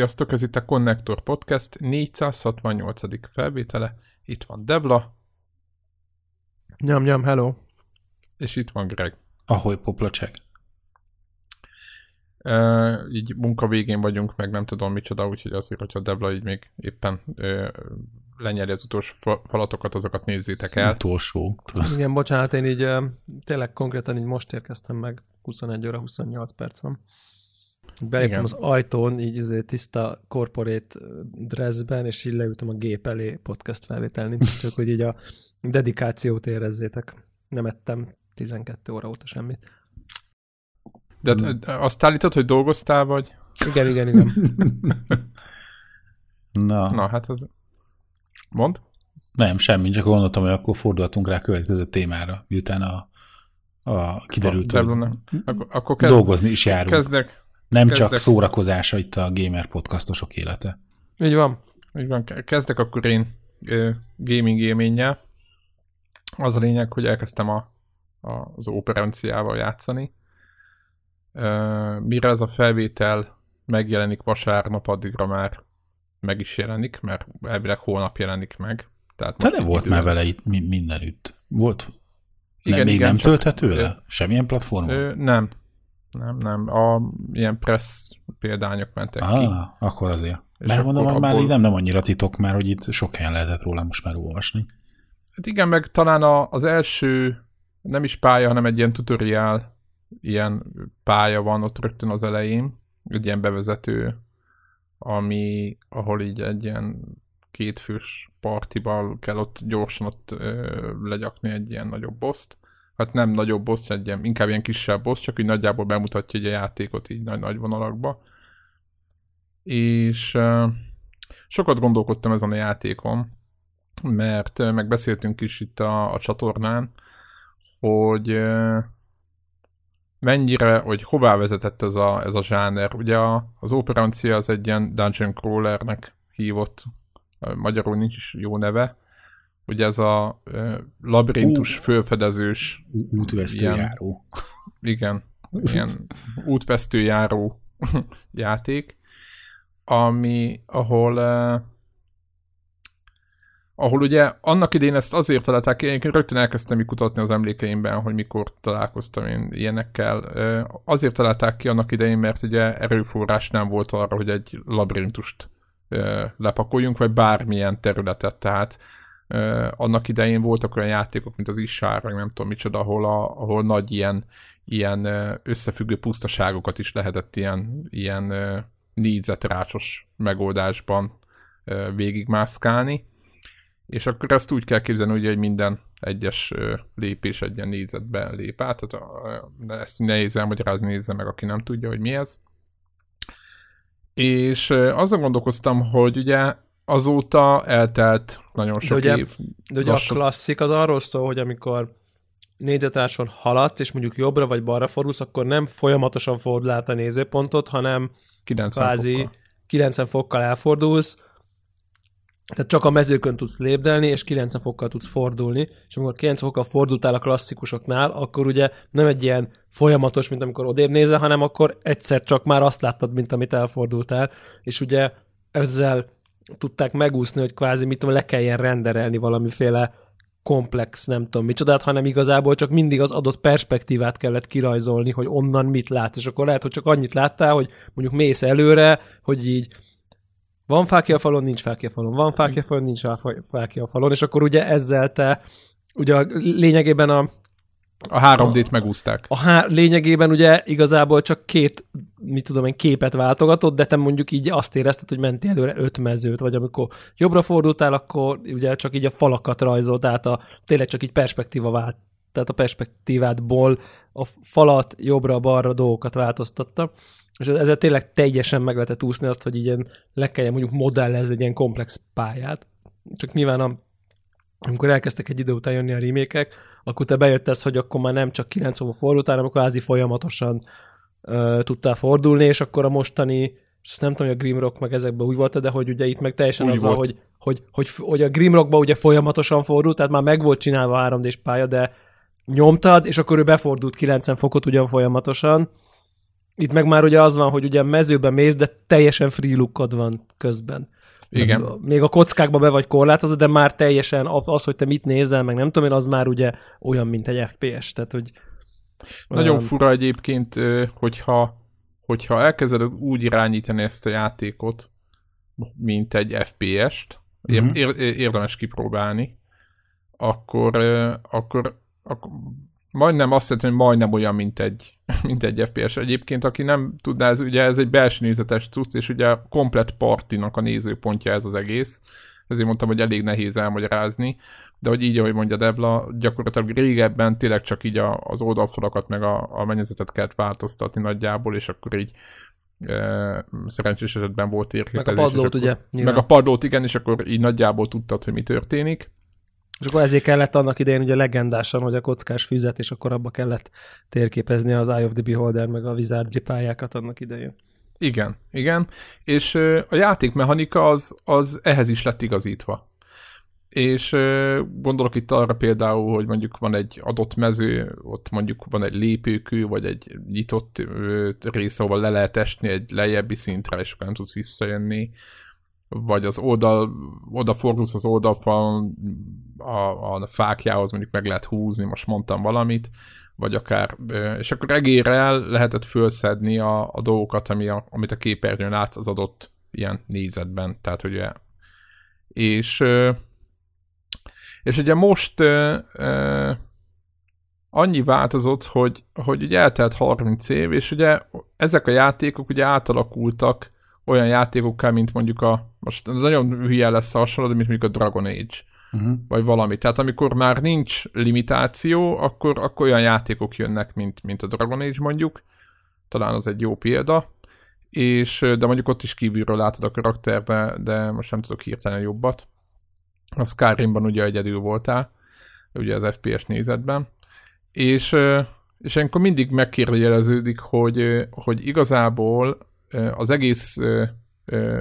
Sziasztok, ez itt a Connector Podcast 468. felvétele. Itt van Debla. Nyam, nyam, hello. És itt van Greg. Ahogy poplacsek. Uh, így munka végén vagyunk, meg nem tudom micsoda, úgyhogy azért, hogyha Debla így még éppen uh, lenyeli az utolsó falatokat, azokat nézzétek el. Utolsó. Igen, bocsánat, én így tényleg konkrétan így most érkeztem meg, 21 óra 28 perc van. Beléptem az ajtón, így izé tiszta corporate dressben, és így leültem a gép elé podcast felvételni, csak hogy így a dedikációt érezzétek. Nem ettem 12 óra óta semmit. De hmm. azt állítod, hogy dolgoztál, vagy? Igen, igen, igen. Na. Na, hát az... Mond? Nem, semmi, csak gondoltam, hogy akkor fordulhatunk rá a következő témára, miután a, a kiderült, a, hogy akkor, akkor kezd, dolgozni is járunk. Kezdek, nem Kezdek. csak szórakozása itt a gamer podcastosok élete. Így van. Így van. Kezdek akkor én gaming élménnyel. Az a lényeg, hogy elkezdtem a, a, az operenciával játszani. Mire ez a felvétel megjelenik vasárnap, addigra már meg is jelenik, mert elvileg holnap jelenik meg. Tehát De nem volt már vele itt mindenütt. Volt? Igen, nem, még igen, nem tölthető le? Semmilyen platformon? Ö, nem, nem, nem. A ilyen press példányok mentek ah, ki. akkor azért. És Mert mondom, abból... már így nem, nem annyira titok már, hogy itt sok helyen lehetett róla most már olvasni. Hát igen, meg talán a, az első nem is pálya, hanem egy ilyen tutoriál ilyen pálya van ott rögtön az elején, egy ilyen bevezető, ami, ahol így egy ilyen kétfős partival kell ott gyorsan ott ö, legyakni egy ilyen nagyobb boszt, hát nem nagyobb boss, egy ilyen, inkább ilyen kisebb boss, csak úgy nagyjából bemutatja egy a játékot így nagy-nagy vonalakba. És sokat gondolkodtam ezen a játékon, mert megbeszéltünk is itt a, a csatornán, hogy uh, mennyire, hogy hová vezetett ez a, ez a zsáner. Ugye az operancia az egy ilyen dungeon crawlernek hívott, magyarul nincs is jó neve, Ugye ez a labirintus uh, fölfedezős... Útvesztőjáró. Igen, ilyen útvesztőjáró játék, ami, ahol uh, ahol ugye annak idén ezt azért találták, én rögtön elkezdtem kutatni az emlékeimben, hogy mikor találkoztam én ilyenekkel. Azért találták ki annak idején, mert ugye erőforrás nem volt arra, hogy egy labirintust lepakoljunk, vagy bármilyen területet, tehát annak idején voltak olyan játékok, mint az Isár, vagy nem tudom micsoda, ahol, a, ahol nagy ilyen, ilyen összefüggő pusztaságokat is lehetett ilyen, ilyen négyzetrácsos megoldásban végigmászkálni. És akkor ezt úgy kell képzelni, ugye, hogy minden egyes lépés egy ilyen négyzetben lép át, tehát ezt nehéz elmagyarázni, nézze meg, aki nem tudja, hogy mi ez. És azon gondolkoztam, hogy ugye azóta eltelt nagyon sok de ugye, év. De ugye lassan... a klasszik az arról szól, hogy amikor négyzetráson haladsz, és mondjuk jobbra vagy balra fordulsz, akkor nem folyamatosan fordul át a nézőpontot, hanem 90 kvázi fokkal. 90 fokkal elfordulsz, tehát csak a mezőkön tudsz lépdelni, és 90 fokkal tudsz fordulni, és amikor 90 fokkal fordultál a klasszikusoknál, akkor ugye nem egy ilyen folyamatos, mint amikor odébb nézel, hanem akkor egyszer csak már azt láttad, mint amit elfordultál, és ugye ezzel tudták megúszni, hogy kvázi mit tudom, le kelljen renderelni valamiféle komplex, nem tudom micsodát, hanem igazából csak mindig az adott perspektívát kellett kirajzolni, hogy onnan mit látsz, és akkor lehet, hogy csak annyit láttál, hogy mondjuk mész előre, hogy így van fákja a falon, nincs fákja a falon, van fákja a falon, nincs fákja a falon, és akkor ugye ezzel te, ugye lényegében a a 3D-t megúzták. A há- lényegében ugye igazából csak két, mit tudom én, képet váltogatott, de te mondjuk így azt érezted, hogy mentél előre öt mezőt, vagy amikor jobbra fordultál, akkor ugye csak így a falakat rajzolt át, a, tényleg csak így perspektíva vált, tehát a perspektívádból a falat jobbra-balra dolgokat változtatta, és ezzel tényleg teljesen meg lehetett úszni azt, hogy ilyen le kelljen mondjuk modellezni egy ilyen komplex pályát. Csak nyilván a amikor elkezdtek egy idő után jönni a remékek, akkor te bejött ez, hogy akkor már nem csak 9 óva fordultál, hanem akkor kvázi folyamatosan uh, tudtál fordulni, és akkor a mostani, és ezt nem tudom, hogy a Grimrock meg ezekben úgy volt, de hogy ugye itt meg teljesen úgy az volt. hogy, hogy, hogy, hogy, a Grimrockban ugye folyamatosan fordult, tehát már meg volt csinálva a 3D-s pálya, de nyomtad, és akkor ő befordult 90 fokot ugyan folyamatosan, Itt meg már ugye az van, hogy ugye mezőben mész, de teljesen free lookod van közben. Igen. Még a kockákba be vagy korlátozva, de már teljesen az, hogy te mit nézel, meg nem tudom én, az már ugye olyan, mint egy FPS. Tehát, hogy nagyon um, fura egyébként, hogyha, hogyha elkezded úgy irányítani ezt a játékot, mint egy FPS-t, ér, érdemes kipróbálni, akkor, akkor, akkor majdnem azt jelenti, hogy majdnem olyan, mint egy, mint egy FPS. Egyébként, aki nem tudná, ez ugye ez egy belső nézetes cucc, és ugye komplet partinak a nézőpontja ez az egész. Ezért mondtam, hogy elég nehéz elmagyarázni de hogy így, ahogy mondja Devla, gyakorlatilag régebben tényleg csak így a, az oldalfalakat meg a, a mennyezetet kellett változtatni nagyjából, és akkor így e, szerencsés esetben volt érkezés. Meg a padlót, akkor, ugye? Nyilván. Meg a padlót, igen, és akkor így nagyjából tudtad, hogy mi történik. És akkor ezért kellett annak idején ugye legendásan, hogy a kockás füzet, és akkor abba kellett térképezni az Eye of the Beholder, meg a Wizardry pályákat annak idején. Igen, igen. És a játékmechanika az, az ehhez is lett igazítva és gondolok itt arra például, hogy mondjuk van egy adott mező, ott mondjuk van egy lépőkő, vagy egy nyitott rész, ahol le lehet esni egy lejjebbi szintre, és akkor nem tudsz visszajönni, vagy az oldal, odafordulsz az oldalfalon a, a fákjához mondjuk meg lehet húzni, most mondtam valamit, vagy akár, és akkor egérrel lehetett fölszedni a, a dolgokat, ami a, amit a képernyőn látsz az adott ilyen nézetben, tehát ugye és és ugye most annyi változott, hogy, hogy ugye eltelt 30 év, és ugye ezek a játékok ugye átalakultak olyan játékokká, mint mondjuk a, most nagyon hülye lesz a hasonló, mint mondjuk a Dragon Age, uh-huh. vagy valami. Tehát amikor már nincs limitáció, akkor, akkor olyan játékok jönnek, mint, mint a Dragon Age mondjuk, talán az egy jó példa, és, de mondjuk ott is kívülről látod a karakterbe, de most nem tudok hirtelen jobbat. A Skyrimban ugye egyedül voltál, ugye az FPS nézetben, és, és akkor mindig megkérdőjeleződik, hogy, hogy igazából az egész,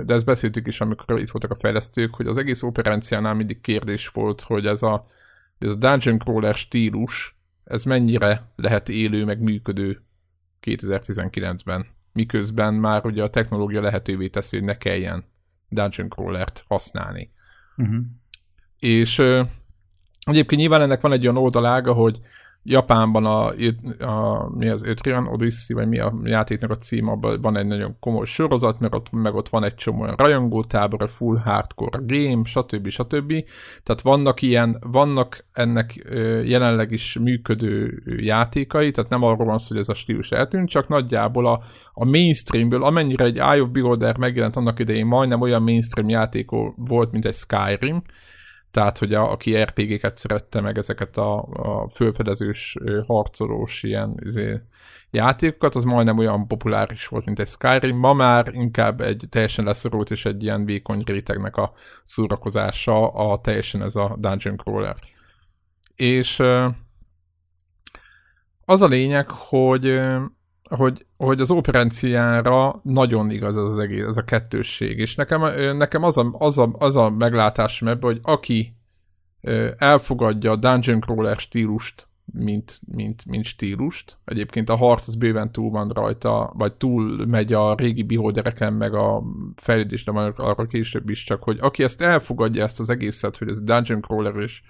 de ezt beszéltük is, amikor itt voltak a fejlesztők, hogy az egész operenciánál mindig kérdés volt, hogy ez a, ez a dungeon crawler stílus, ez mennyire lehet élő, meg működő 2019-ben, miközben már ugye a technológia lehetővé teszi, hogy ne kelljen dungeon crawlert használni. Uh-huh. És egyébként nyilván ennek van egy olyan oldalága, hogy Japánban a, a mi az Etrian Odyssey, vagy mi a játéknak a cím, abban van egy nagyon komoly sorozat, meg ott, meg ott van egy csomó olyan rajongótábor, a full hardcore game, stb. stb. Tehát vannak ilyen, vannak ennek jelenleg is működő játékai, tehát nem arról van szó, hogy ez a stílus eltűnt, csak nagyjából a, a mainstreamből, amennyire egy Eye of Beholder megjelent annak idején, majdnem olyan mainstream játék volt, mint egy Skyrim, tehát hogy a, aki RPG-ket szerette meg ezeket a, a fölfedezős, harcolós ilyen izé, játékokat, az majdnem olyan populáris volt, mint egy Skyrim. Ma már inkább egy teljesen leszorult és egy ilyen vékony rétegnek a szórakozása a teljesen ez a Dungeon Crawler. És az a lényeg, hogy hogy, hogy az operenciára nagyon igaz ez az egész, ez a kettősség. És nekem, nekem az, a, az, a, az a meglátásom ebben, hogy aki elfogadja a Dungeon Crawler stílust, mint, mint, mint stílust. Egyébként a harc az bőven túl van rajta, vagy túl megy a régi beholdereken, meg a fejlődés, de arra később is, csak hogy aki ezt elfogadja, ezt az egészet, hogy ez Dungeon Crawler és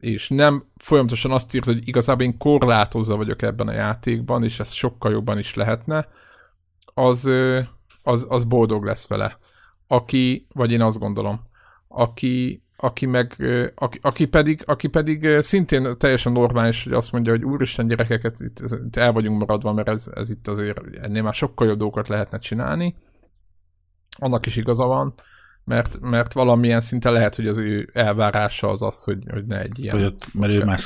és nem folyamatosan azt írsz, hogy igazából én korlátozza vagyok ebben a játékban, és ez sokkal jobban is lehetne, az, az, az boldog lesz vele. Aki, vagy én azt gondolom, aki, aki meg, aki, aki, pedig, aki pedig szintén teljesen normális, hogy azt mondja, hogy úristen gyerekek, ez, itt, ez, itt el vagyunk maradva, mert ez, ez itt azért ennél már sokkal jobb dolgokat lehetne csinálni. Annak is igaza van, mert, mert valamilyen szinten lehet, hogy az ő elvárása az az, hogy, hogy ne egy ilyen... Hogy mert ő már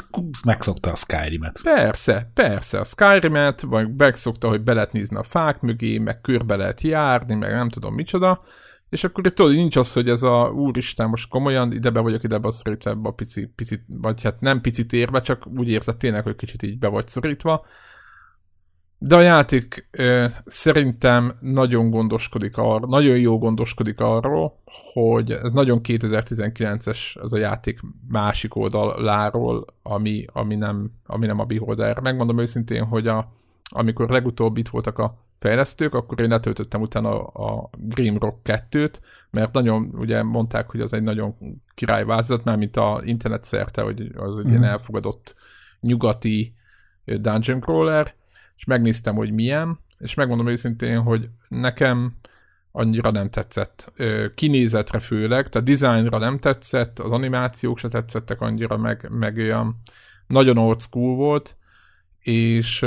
megszokta a Skyrim-et. Persze, persze, a Skyrim-et, vagy megszokta, hogy be lehet nézni a fák mögé, meg körbe lehet járni, meg nem tudom micsoda, és akkor itt tudod, nincs az, hogy ez a úristen, most komolyan ide be vagyok ide beszorítva ebbe a pici, picit, vagy hát nem picit érve, csak úgy érzed tényleg, hogy kicsit így be vagy szorítva, de a játék ö, szerintem nagyon gondoskodik arról, nagyon jó gondoskodik arról, hogy ez nagyon 2019-es ez a játék másik oldaláról, ami, ami, nem, ami nem a Beholder. Megmondom őszintén, hogy a, amikor legutóbb itt voltak a fejlesztők, akkor én letöltöttem utána a, a Grimrock 2-t, mert nagyon, ugye mondták, hogy az egy nagyon királyvázat, már mint a internet szerte, hogy az egy mm. ilyen mhm. elfogadott nyugati dungeon crawler, és megnéztem, hogy milyen, és megmondom őszintén, hogy nekem annyira nem tetszett. Kinézetre főleg, tehát dizájnra nem tetszett, az animációk se tetszettek annyira, meg, meg olyan nagyon old school volt, és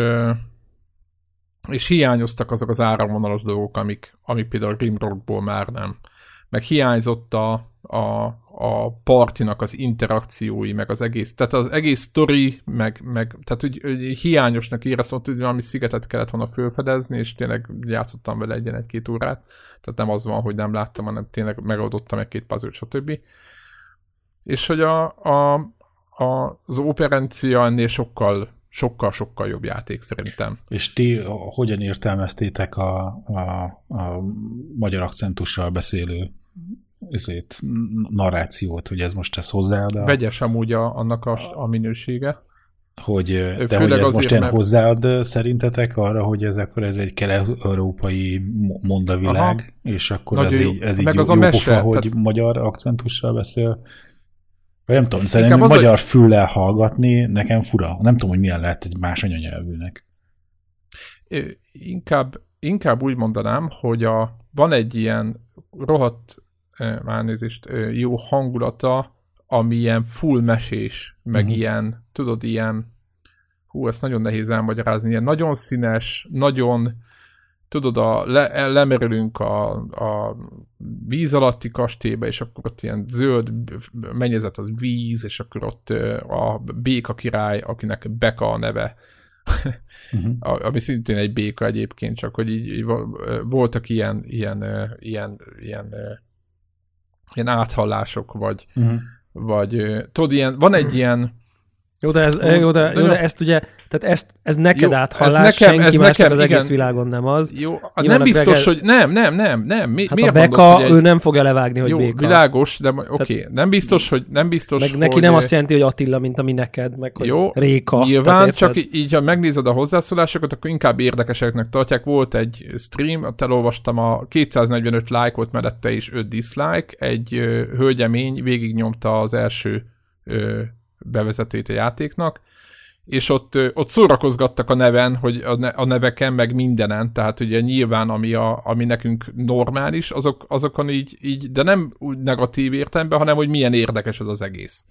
és hiányoztak azok az áramvonalos dolgok, amik, amik például Grimrockból már nem. Meg hiányzott a, a, a partinak az interakciói, meg az egész, tehát az egész story, meg, meg tehát úgy, úgy hiányosnak éreztem, hogy valami szigetet kellett volna felfedezni, és tényleg játszottam vele egyen egy-két órát, tehát nem az van, hogy nem láttam, hanem tényleg megoldottam egy-két puzzle, stb. És hogy a, a, a, az operencia ennél sokkal sokkal-sokkal jobb játék szerintem. És ti hogyan értelmeztétek a, a, a magyar akcentussal beszélő ezért, narrációt, hogy ez most ez hozzáad a... Vegyes amúgy a, annak a, a minősége. Hogy, de hogy ez most ilyen mert... hozzáad szerintetek arra, hogy ez akkor ez egy kelet-európai mondavilág, Aha. és akkor Nagy ez jó, így, ez így jó, az a mese, pofa, hogy tehát... magyar akcentussal beszél. Vagy nem tudom, szerintem az, magyar hogy... füllel hallgatni nekem fura. Nem tudom, hogy milyen lehet egy más anyanyelvűnek. Inkább, inkább úgy mondanám, hogy a, van egy ilyen rohadt, már nézést, jó hangulata, ami ilyen full mesés, meg uh-huh. ilyen, tudod, ilyen, hú, ezt nagyon nehéz elmagyarázni, ilyen nagyon színes, nagyon tudod, a, le, lemerülünk a, a víz alatti kastélyba, és akkor ott ilyen zöld mennyezet az víz, és akkor ott a béka király, akinek Beka a neve, uh-huh. ami szintén egy béka egyébként, csak hogy így, így voltak ilyen, ilyen, ilyen, ilyen, ilyen áthallások, vagy, uh-huh. vagy tudod, ilyen, van egy uh-huh. ilyen jó, de, ez, jó, de, jó, de ezt ugye, tehát ezt, ez neked jó, áthallás, ez nekem, senki ez nekem, az igen. egész világon nem az. Jó, nem biztos, hogy nem, nem, nem, nem. Mi, hát a beka, mondod, ő egy... nem fogja levágni, hogy jó, béka. világos, de oké, okay. nem biztos, hogy nem biztos, meg hogy... neki nem azt jelenti, hogy Attila, mint ami neked, meg hogy jó, Réka. Nyilván, csak így, ha megnézed a hozzászólásokat, akkor inkább érdekeseknek tartják. Volt egy stream, ott elolvastam a 245 lájkot mellette is 5 dislike, egy hölgyemény végignyomta az első bevezetőjét a játéknak, és ott, ott szórakozgattak a neven, hogy a, ne, a neveken, meg mindenen, tehát ugye nyilván, ami, a, ami nekünk normális, azok, azokon így, így, de nem úgy negatív értelemben, hanem hogy milyen érdekes az az egész.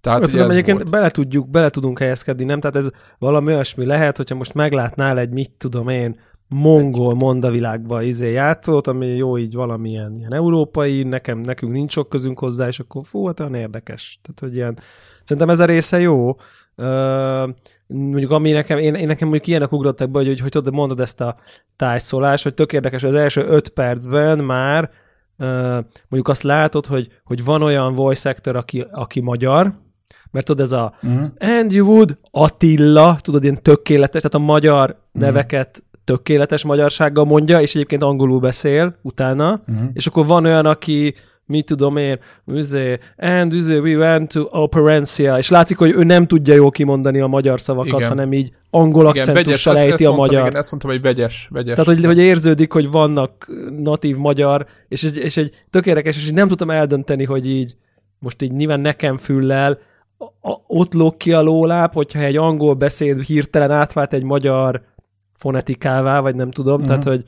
Tehát, Azt tudom, egyébként volt. bele, tudjuk, bele tudunk helyezkedni, nem? Tehát ez valami olyasmi lehet, hogyha most meglátnál egy, mit tudom én, mongol mondavilágba izé játszott, ami jó így valamilyen ilyen európai, nekem, nekünk nincs sok közünk hozzá, és akkor fú, hát olyan érdekes. Tehát, hogy ilyen, szerintem ez a része jó. Uh, mondjuk ami nekem, én, én nekem mondjuk ilyenek ugrottak be, hogy, hogy, hogy tudod, mondod ezt a tájszólás, hogy tök érdekes, hogy az első öt percben már uh, mondjuk azt látod, hogy, hogy van olyan voice actor, aki, aki magyar, mert tudod, ez a uh-huh. and you would Attila, tudod, ilyen tökéletes, tehát a magyar uh-huh. neveket tökéletes magyarsággal mondja, és egyébként angolul beszél utána, uh-huh. és akkor van olyan, aki mit tudom én, üzé, and üzé, we went to Operencia, és látszik, hogy ő nem tudja jól kimondani a magyar szavakat, igen. hanem így angol akcentussal ejti ezt, a mondtam, magyar. Igen, ezt mondtam, hogy vegyes, vegyes. Tehát, hogy, hogy érződik, hogy vannak natív magyar, és, és egy tök érdekes, és nem tudtam eldönteni, hogy így most így nyilván nekem füllel, ott lóg ki a lóláp, hogyha egy angol beszéd hirtelen átvált egy magyar fonetikává, vagy nem tudom, uh-huh. tehát hogy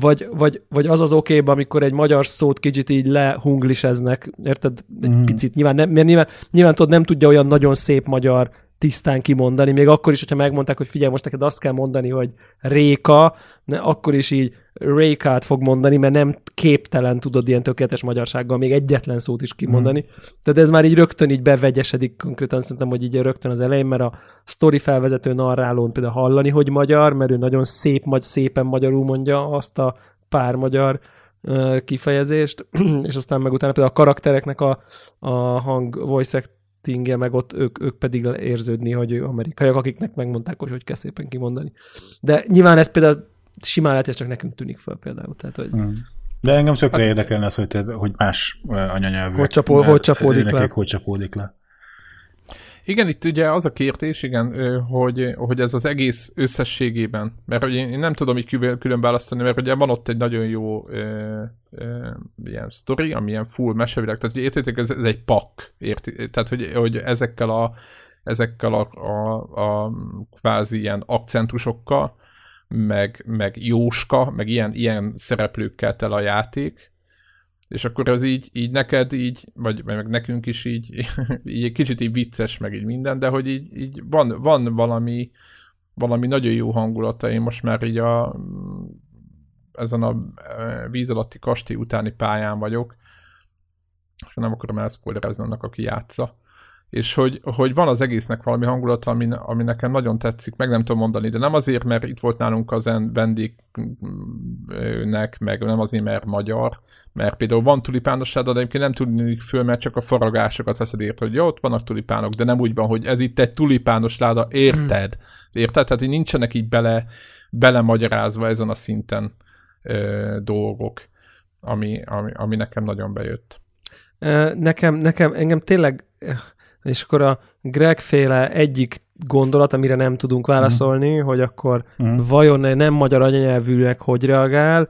vagy, vagy, vagy az az oké, amikor egy magyar szót kicsit így lehungliseznek, érted? Egy uh-huh. picit, nyilván, nem, mert nyilván, nyilván tudod, nem tudja olyan nagyon szép magyar tisztán kimondani, még akkor is, hogyha megmondták, hogy figyelj, most neked azt kell mondani, hogy réka, ne, akkor is így rékát fog mondani, mert nem képtelen tudod ilyen tökéletes magyarsággal még egyetlen szót is kimondani. Mm. Tehát ez már így rögtön így bevegyesedik konkrétan, szerintem, hogy így rögtön az elején, mert a story felvezető narrálón például hallani, hogy magyar, mert ő nagyon szép, majd szépen magyarul mondja azt a pár magyar kifejezést, és aztán meg utána például a karaktereknek a, a hang voice actingje, meg ott ők, ők pedig érződni, hogy ő amerikaiak, akiknek megmondták, hogy hogy kell szépen kimondani. De nyilván ez például simán lehet, hogy csak nekünk tűnik fel például. Tehát, hogy... Hmm. De engem csak hát, érdekelne az, hogy, te, hogy más anyanyelvű. Hogy, csapó, hogy csapódik le. Hogy csapódik le. Igen, itt ugye az a kérdés, igen, hogy, hogy ez az egész összességében, mert hogy én nem tudom így külön, külön választani, mert ugye van ott egy nagyon jó ö, ö, ilyen sztori, ami ilyen full mesevileg, tehát hogy értitek, ez, ez egy pak, érti, tehát hogy, hogy ezekkel a ezekkel a, a, a kvázi ilyen akcentusokkal, meg, meg Jóska, meg ilyen, ilyen szereplőkkel tel a játék, és akkor az így, így neked így, vagy meg nekünk is így, így egy kicsit így vicces, meg így minden, de hogy így, így van, van valami, valami nagyon jó hangulata, én most már így a, ezen a e, víz alatti kastély utáni pályán vagyok, és nem akarom elszpoilerezni annak, aki játsza és hogy, hogy van az egésznek valami hangulata, ami, ami nekem nagyon tetszik, meg nem tudom mondani, de nem azért, mert itt volt nálunk az vendégnek, meg nem azért, mert magyar, mert például van tulipános de egyébként nem tudni föl, mert csak a faragásokat veszed ért, hogy jó, ott vannak tulipánok, de nem úgy van, hogy ez itt egy tulipános láda, érted? Érted? Tehát, hogy nincsenek így bele, belemagyarázva ezen a szinten ö, dolgok, ami, ami, ami nekem nagyon bejött. Nekem, nekem, engem tényleg és akkor a Greg féle egyik gondolat, amire nem tudunk válaszolni, mm. hogy akkor mm. vajon nem magyar anyanyelvűek hogy reagál,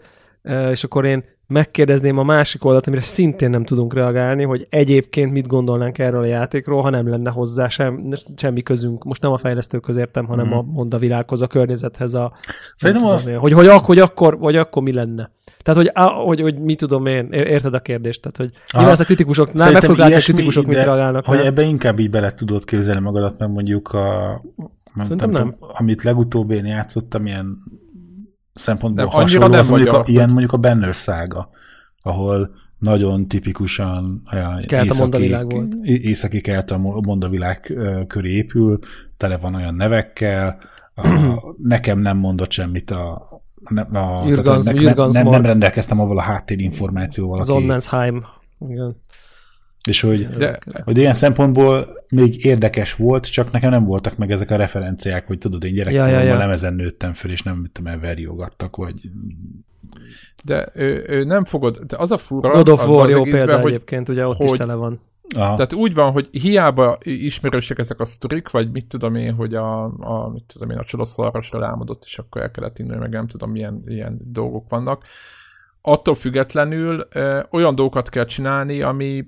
és akkor én megkérdezném a másik oldalt, amire szintén nem tudunk reagálni, hogy egyébként mit gondolnánk erről a játékról, ha nem lenne hozzá sem, semmi közünk. Most nem a fejlesztőköz értem, hanem mm. a mond a világhoz, a környezethez, a, tudom azt... én, hogy, hogy, ak- hogy, akkor, vagy akkor mi lenne. Tehát, hogy, á, hogy, hogy mi tudom én, érted a kérdést? Tehát, hogy nyilván a kritikusok, nem meg fogják a kritikusok mit reagálnak. Hogy ebbe inkább így bele tudod képzelni magadat, mert mondjuk a nem, nem, nem. amit legutóbb én játszottam, ilyen szempontból nem, hasonló, nem az mondjuk a, ilyen mondjuk a Banner szága, ahol nagyon tipikusan olyan északi, északi kelt a mondavilág köré épül, tele van olyan nevekkel, a, nekem nem mondott semmit a, a, a Jürgens, tehát, ne, nem, nem, rendelkeztem avval a háttérinformációval. Az Onnensheim. Igen. És hogy, de, hogy ilyen szempontból még érdekes volt, csak nekem nem voltak meg ezek a referenciák, hogy tudod, én gyerekkoromban ja, ja, ja. nem ezen nőttem föl, és nem tudom, verjogattak, vagy... De ő, ő nem fogod, de az a fura... God of War jó példa hogy, egyébként, ugye ott hogy, is tele van. Aha. Tehát úgy van, hogy hiába ismerősek ezek a sztorik, vagy mit tudom én, hogy a, a mit tudom én, a csodaszarrasra álmodott, és akkor el kellett indulni, meg nem tudom, milyen ilyen dolgok vannak. Attól függetlenül ö, olyan dolgokat kell csinálni, ami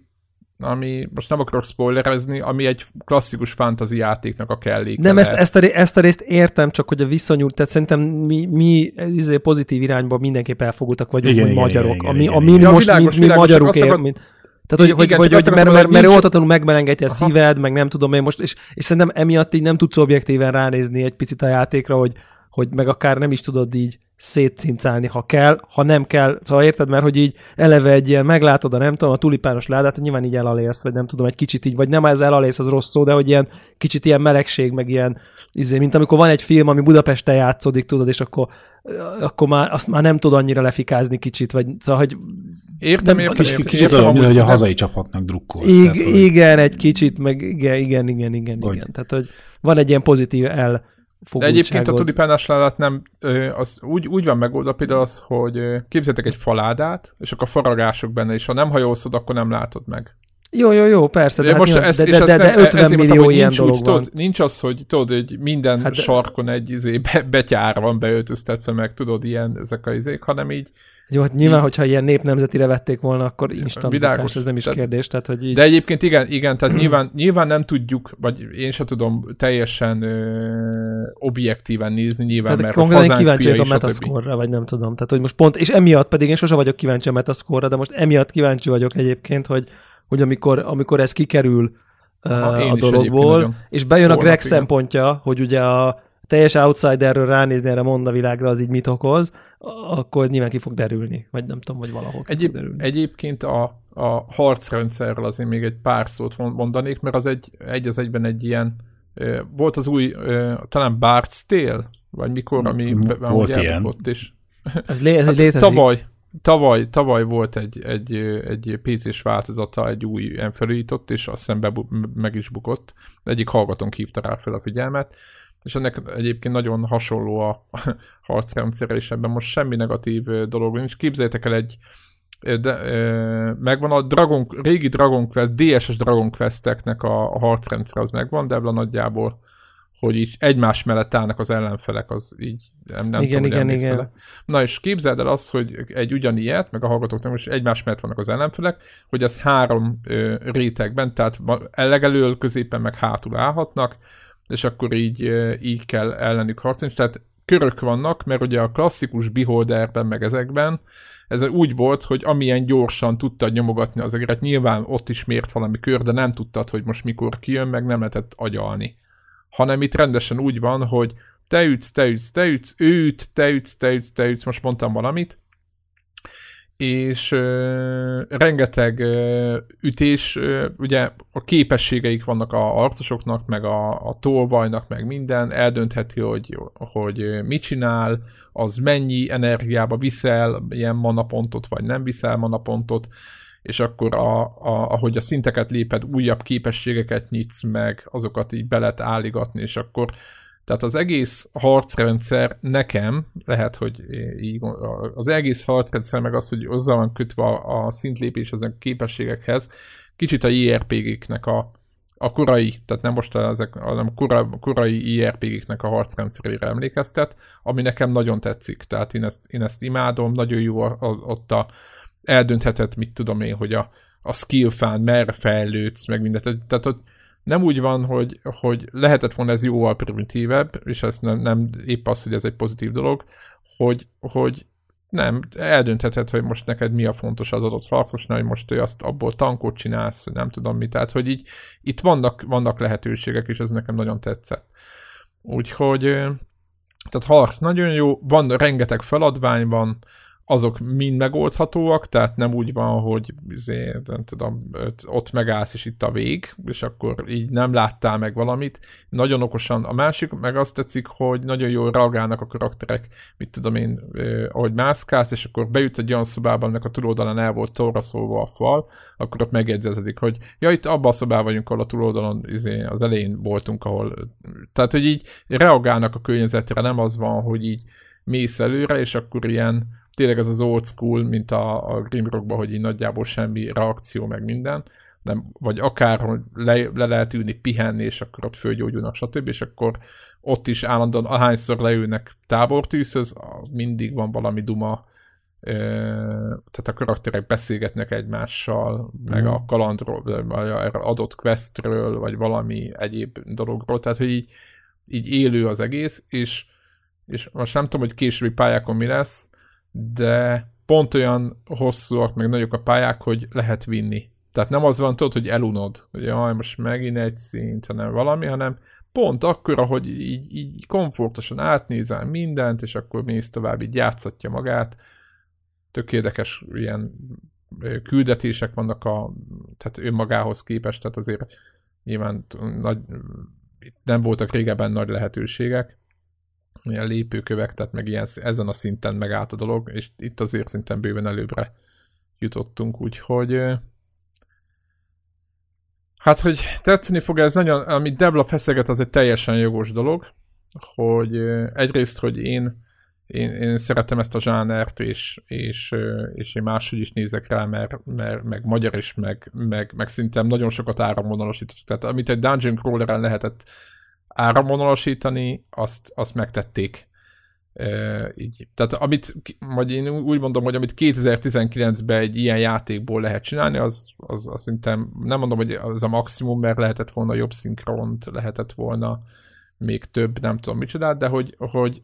ami, most nem akarok spoilerezni, ami egy klasszikus fantasy játéknak a kelléke. Nem, ezt, ezt, a, ezt a részt értem, csak hogy a visszanyúl, tehát szerintem mi, mi izé, pozitív irányba mindenképp elfogultak vagyunk, igen, igen, magyarok. Igen, igen, ami, igen, ami most, világos, mint mi magyarok ér, mint, tehát, hogy, igen, hogy, hogy, hogy mert, mert, mert oltatlanul megmelengeti a Aha. szíved, meg nem tudom én most, és, és szerintem emiatt így nem tudsz objektíven ránézni egy picit a játékra, hogy, hogy meg akár nem is tudod így szétcincálni, ha kell, ha nem kell, szóval érted, mert hogy így eleve egy ilyen, meglátod a nem tudom, a tulipános ládát, nyilván így elalélsz, vagy nem tudom, egy kicsit így, vagy nem ez elalélsz, az rossz szó, de hogy ilyen kicsit ilyen melegség, meg ilyen, izé, mint amikor van egy film, ami Budapesten játszódik, tudod, és akkor, akkor már azt már nem tud annyira lefikázni kicsit, vagy szóval, hogy Értem, nem, értem, kicsit, kicsit olyan, hogy a hazai csapatnak drukkolsz. Ig- tehát, hogy... Igen, egy kicsit, meg igen, igen, igen, igen, hogy... igen. Tehát, hogy van egy ilyen pozitív el de egyébként a tulipánás ládát nem, az úgy, úgy van megoldva például az, hogy képzeltek egy faládát, és akkor faragások benne, és ha nem hajolszod, akkor nem látod meg. Jó, jó, jó, persze, de, de, most hát, ez, de, de, de, de 50 millió mondtam, ilyen nincs dolog úgy, van. Tudod, nincs az, hogy tudod, hogy minden hát sarkon egy izé, be, betyár van beöltöztetve, meg tudod, ilyen ezek a izék, hanem így jó, hát nyilván, így, hogyha ilyen népnemzetire vették volna, akkor instant világos, ez nem is tehát, kérdés. Tehát, hogy így... De egyébként igen, igen tehát nyilván, nyilván nem tudjuk, vagy én sem tudom teljesen ö, objektíven nézni, nyilván, tehát mert konkrétan kíváncsi vagyok a metascore vagy nem tudom. Tehát, hogy most pont, és emiatt pedig én sose vagyok kíváncsi a metascore de most emiatt kíváncsi vagyok egyébként, hogy, hogy amikor, amikor ez kikerül Aha, a dologból, és bejön a Greg szempontja, hogy ugye a teljes outsiderről ránézni erre a világra az így mit okoz, akkor nyilván ki fog derülni, vagy nem tudom, hogy valahol Egyéb, fog derülni. Egyébként a, a harcrendszerről azért még egy pár szót mondanék, mert az egy, egy az egyben egy ilyen, volt az új, talán Bart's Tale, vagy mikor, ami volt ilyen. is. Ez, lé, ez hát létezik. Tavaly, tavaly, tavaly volt egy, egy, egy PC-s változata, egy új felújított, és azt hiszem be, meg is bukott. Egyik hallgatónk hívta rá fel a figyelmet és ennek egyébként nagyon hasonló a harcrendszere, és ebben most semmi negatív dolog nincs. Képzeljétek el egy, de, megvan a Dragon, régi Dragon Quest, DSS Dragon Questeknek a, a harcrendszer az megvan, de nagyjából hogy így egymás mellett állnak az ellenfelek, az így nem, nem igen, tudom, igen, igen. Na és képzeld el azt, hogy egy ugyanilyet, meg a hallgatók nem, most egymás mellett vannak az ellenfelek, hogy az három ö, rétegben, tehát legelől, középen, meg hátul állhatnak, és akkor így, így kell ellenük harcolni. Tehát körök vannak, mert ugye a klasszikus beholderben, meg ezekben, ez úgy volt, hogy amilyen gyorsan tudtad nyomogatni az egeret, nyilván ott is mért valami kör, de nem tudtad, hogy most mikor kijön, meg nem lehetett agyalni hanem itt rendesen úgy van, hogy te ütsz, te ütsz, te ütsz, ő üt, te ütsz, te ütsz, te ütsz, most mondtam valamit, és ö, rengeteg ö, ütés, ö, ugye a képességeik vannak a arcosoknak, meg a, a tolvajnak, meg minden, eldöntheti, hogy, hogy mit csinál, az mennyi energiába viszel ilyen manapontot, vagy nem viszel manapontot, és akkor a, a, ahogy a szinteket léped, újabb képességeket nyitsz meg, azokat így be lehet álligatni, és akkor tehát az egész harcrendszer nekem, lehet, hogy így, az egész harcrendszer meg az, hogy hozzá van kötve a, szintlépés az a képességekhez, kicsit a JRPG-knek a, a korai, tehát nem most ezek, hanem kora, korai IRPG-knek a harcrendszerére emlékeztet, ami nekem nagyon tetszik. Tehát én ezt, én ezt imádom, nagyon jó a, a, ott a, eldöntheted, mit tudom én, hogy a, a skill fan merre fejlődsz, meg mindent. Tehát ott nem úgy van, hogy, hogy lehetett volna ez jóval primitívebb, és ez nem, nem épp az, hogy ez egy pozitív dolog, hogy, hogy nem, eldöntheted, hogy most neked mi a fontos az adott harcosnál, hogy most azt abból tankot csinálsz, nem tudom mi. Tehát, hogy így itt vannak, vannak lehetőségek, és ez nekem nagyon tetszett. Úgyhogy tehát harc nagyon jó, van rengeteg feladvány van, azok mind megoldhatóak, tehát nem úgy van, hogy izé, nem tudom, ott megállsz, és itt a vég, és akkor így nem láttál meg valamit. Nagyon okosan. A másik, meg azt tetszik, hogy nagyon jól reagálnak a karakterek, mit tudom én, eh, ahogy mászkálsz, és akkor beütsz egy olyan szobában, aminek a túloldalán el volt torra szólva a fal, akkor ott megjegyzezik, hogy ja, itt abban a szobában vagyunk, ahol a túloldalon izé, az elején voltunk, ahol... Tehát, hogy így reagálnak a környezetre, nem az van, hogy így mész előre, és akkor ilyen tényleg ez az old school, mint a, a Grimrockban, hogy így nagyjából semmi reakció, meg minden, nem, vagy akár, le, le lehet ülni, pihenni, és akkor ott fölgyógyulnak, stb., és akkor ott is állandóan, ahányszor leülnek tábortűzhöz, mindig van valami duma, tehát a karakterek beszélgetnek egymással, meg a mhm. kalandról, vagy a adott questről, vagy valami egyéb dologról, tehát hogy így, így élő az egész, és, és most nem tudom, hogy későbbi pályákon mi lesz, de pont olyan hosszúak, meg nagyok a pályák, hogy lehet vinni. Tehát nem az van, tudod, hogy elunod, hogy jaj, most megint egy szint, hanem valami, hanem pont akkor, hogy így, így komfortosan átnézel mindent, és akkor mész tovább, így játszatja magát. Tök érdekes ilyen küldetések vannak a, tehát önmagához képest, tehát azért nyilván nagy, nem voltak régebben nagy lehetőségek, ilyen lépőkövek, tehát meg ilyen, ezen a szinten megállt a dolog, és itt azért szinten bőven előbbre jutottunk, úgyhogy hát, hogy tetszeni fog ez nagyon, amit Devla feszeget, az egy teljesen jogos dolog, hogy egyrészt, hogy én én, én szeretem ezt a zsánert, és, és, és én máshogy is nézek rá, mert, mert meg magyar is, meg, meg, meg szintem nagyon sokat áramvonalasítottak. Tehát amit egy Dungeon Crawler-en lehetett áramvonalasítani, azt, azt megtették. E, így. Tehát amit, vagy én úgy mondom, hogy amit 2019-ben egy ilyen játékból lehet csinálni, az, az, az szerintem, nem mondom, hogy az a maximum, mert lehetett volna jobb szinkront, lehetett volna még több, nem tudom micsoda, de hogy, hogy,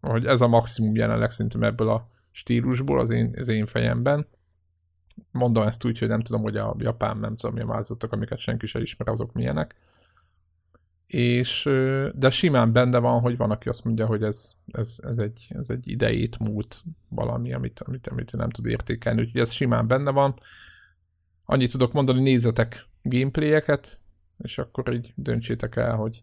hogy ez a maximum jelenleg szerintem ebből a stílusból az én, az én fejemben. Mondom ezt úgy, hogy nem tudom, hogy a japán, nem tudom, milyen változatok, amiket senki sem ismer, azok milyenek és, de simán benne van, hogy van, aki azt mondja, hogy ez, ez, ez, egy, ez egy idejét múlt valami, amit, amit, amit nem tud értékelni, úgyhogy ez simán benne van. Annyit tudok mondani, nézzetek gameplayeket, és akkor így döntsétek el, hogy,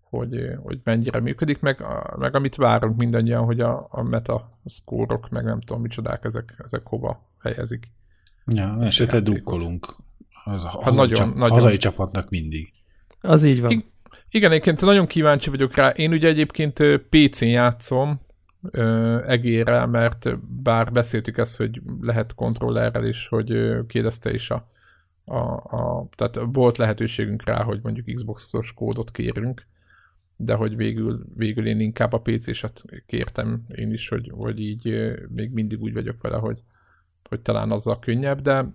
hogy, hogy mennyire működik, meg, meg amit várunk mindannyian, hogy a, a meta szkórok, meg nem tudom micsodák, ezek, ezek hova helyezik. Ja, esetleg dukkolunk. Az, hát hazai, nagyon, csap, nagyon. hazai csapatnak mindig. Az így van. Igen, egyébként nagyon kíváncsi vagyok rá. Én ugye egyébként PC-n játszom, ö, egére, mert bár beszéltük ezt, hogy lehet kontrollerrel is, hogy kérdezte is a, a, a, tehát volt lehetőségünk rá, hogy mondjuk Xbox-os kódot kérünk, de hogy végül, végül én inkább a PC-set kértem én is, hogy, hogy így még mindig úgy vagyok vele, hogy, hogy talán azzal könnyebb, de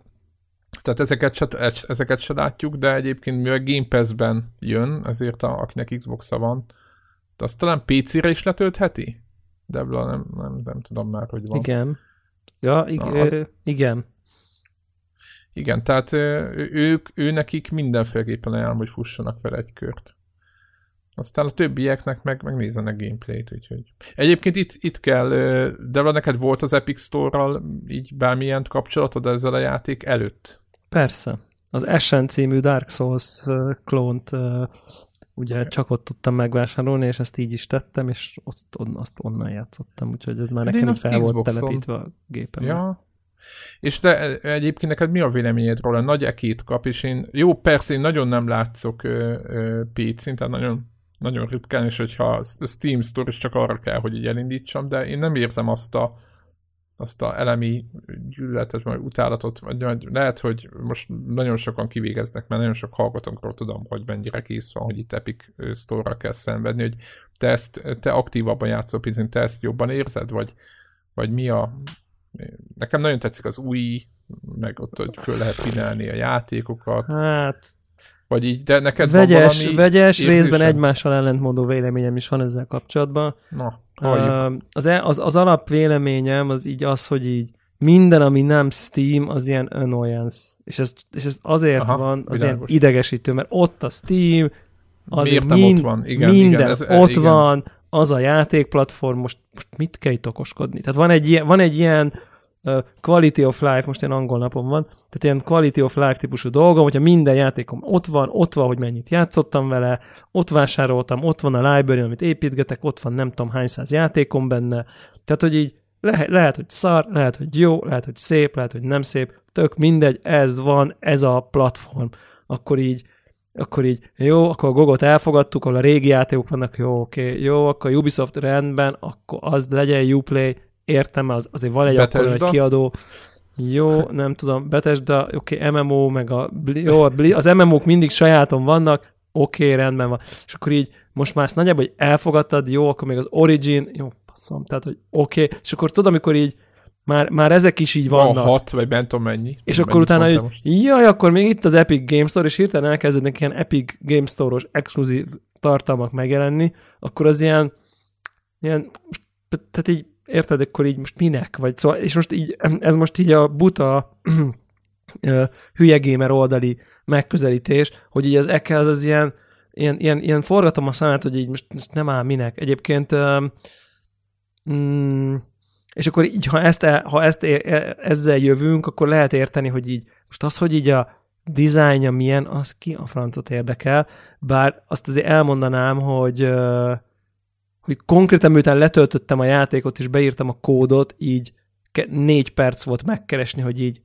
tehát ezeket se, ezeket se látjuk, de egyébként mivel Game Pass-ben jön, ezért a, akinek Xbox-a van, de azt talán PC-re is letöltheti? Debla, nem, nem, nem tudom már, hogy van. Igen. Ja, ig- Na, az... igen. Igen, tehát ők, ő nekik mindenféleképpen ajánlom, hogy fussanak fel egy kört. Aztán a többieknek meg, meg nézzenek gameplayt, úgyhogy... Egyébként itt, itt kell, de neked volt az Epic Store-ral így bármilyen kapcsolatod ezzel a játék előtt? Persze. Az Ashen című Dark Souls klónt ugye csak ott tudtam megvásárolni, és ezt így is tettem, és azt, on, azt onnan játszottam, úgyhogy ez már nekem fel volt telepítve a gépem. Ja, és de egyébként neked mi a véleményed róla? Nagy ekét kap, és én, jó, persze én nagyon nem látszok PC-n, tehát nagyon nagyon ritkán, és hogyha a Steam Store is csak arra kell, hogy így elindítsam, de én nem érzem azt a, azt a elemi gyűlöletet, vagy utálatot, vagy, lehet, hogy most nagyon sokan kivégeznek, mert nagyon sok hallgatónkról tudom, hogy mennyire kész van, hogy itt Epic Store-ra kell szenvedni, hogy te ezt, te aktívabban játszol picit, te ezt jobban érzed, vagy, vagy mi a... Nekem nagyon tetszik az új, meg ott, hogy föl lehet pinálni a játékokat. Hát, vagy így, de neked vegyes, van valami Vegyes, érzésem? részben egymással ellentmondó véleményem is van ezzel kapcsolatban. Na, az, e- az, az alap véleményem az így az, hogy így minden, ami nem Steam, az ilyen annoyance. És ez, és ez azért Aha, van, az világos. ilyen idegesítő, mert ott a Steam, azért mind, ott van? Igen, minden igen, ez, ott igen. van, az a játékplatform, most, most mit kell itt okoskodni? Tehát van egy ilyen, van egy ilyen quality of life, most én angol napom van, tehát ilyen quality of life típusú dolgom, hogyha minden játékom ott van, ott van, hogy mennyit játszottam vele, ott vásároltam, ott van a library, amit építgetek, ott van nem tudom hány száz játékom benne, tehát hogy így lehet, lehet, hogy szar, lehet, hogy jó, lehet, hogy szép, lehet, hogy nem szép, tök mindegy, ez van, ez a platform. Akkor így, akkor így, jó, akkor a Gogot elfogadtuk, ahol a régi játékok vannak, jó, oké, jó, akkor Ubisoft rendben, akkor az legyen Uplay, értem, az, azért van egy akkor egy kiadó, jó, nem tudom, Bethesda, oké, okay, MMO, meg a, jó, az MMO-k mindig sajáton vannak, oké, okay, rendben van. És akkor így most már ezt nagyjából, hogy elfogadtad, jó, akkor még az Origin, jó, passzom, tehát, hogy oké, okay. és akkor tudod, amikor így már, már ezek is így vannak. Van hat, vagy bent tudom mennyi. És akkor utána, hogy jaj, akkor még itt az Epic Game Store, és hirtelen elkezdődnek ilyen Epic Game Store-os exkluzív tartalmak megjelenni, akkor az ilyen, ilyen tehát így érted, akkor így most minek? Vagy szóval, és most így, ez most így a buta hülye gamer oldali megközelítés, hogy így az Eke az, ilyen, ilyen, ilyen, ilyen forgatom a szemet, hogy így most, most nem áll minek. Egyébként mm, és akkor így, ha ezt, ha ezt ezzel jövünk, akkor lehet érteni, hogy így, most az, hogy így a dizájnja milyen, az ki a francot érdekel, bár azt azért elmondanám, hogy hogy konkrétan miután letöltöttem a játékot és beírtam a kódot, így négy perc volt megkeresni, hogy így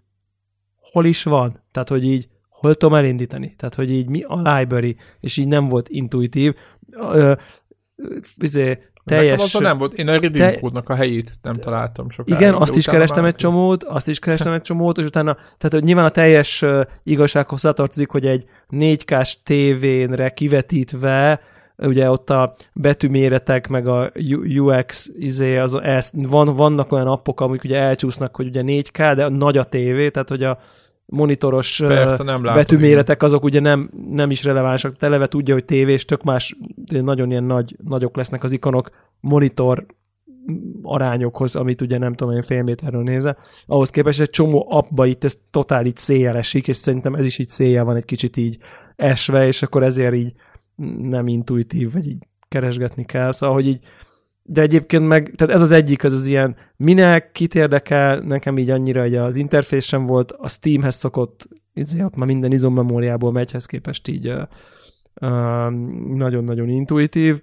hol is van, tehát hogy így hol tudom elindítani, tehát hogy így mi a library, és így nem volt intuitív. Ö, izé, teljes... Nekem nem volt, én a redeem te... kódnak a helyét nem találtam sokáig. Igen, azt is kerestem egy csomót, azt is kerestem egy csomót, és utána, tehát hogy nyilván a teljes igazsághoz tartozik, hogy egy 4K-s tévénre kivetítve ugye ott a betűméretek, meg a UX, izé, az, ez, van, vannak olyan appok, amik ugye elcsúsznak, hogy ugye 4K, de nagy a tévé, tehát hogy a monitoros Persze, nem látom, betűméretek azok ugye nem, nem is relevánsak. Televe tudja, hogy tévés, tök más, nagyon ilyen nagy, nagyok lesznek az ikonok monitor arányokhoz, amit ugye nem tudom, én fél méterről nézze. Ahhoz képest egy csomó appba itt ez totál így széjjel esik, és szerintem ez is így széjjel van egy kicsit így esve, és akkor ezért így nem intuitív, vagy így keresgetni kell, szóval, hogy így de egyébként meg, tehát ez az egyik, az az ilyen, minek, kit érdekel, nekem így annyira, hogy az interfész sem volt, a Steamhez szokott, így ott már minden izommemóriából megyhez képest így nagyon-nagyon intuitív,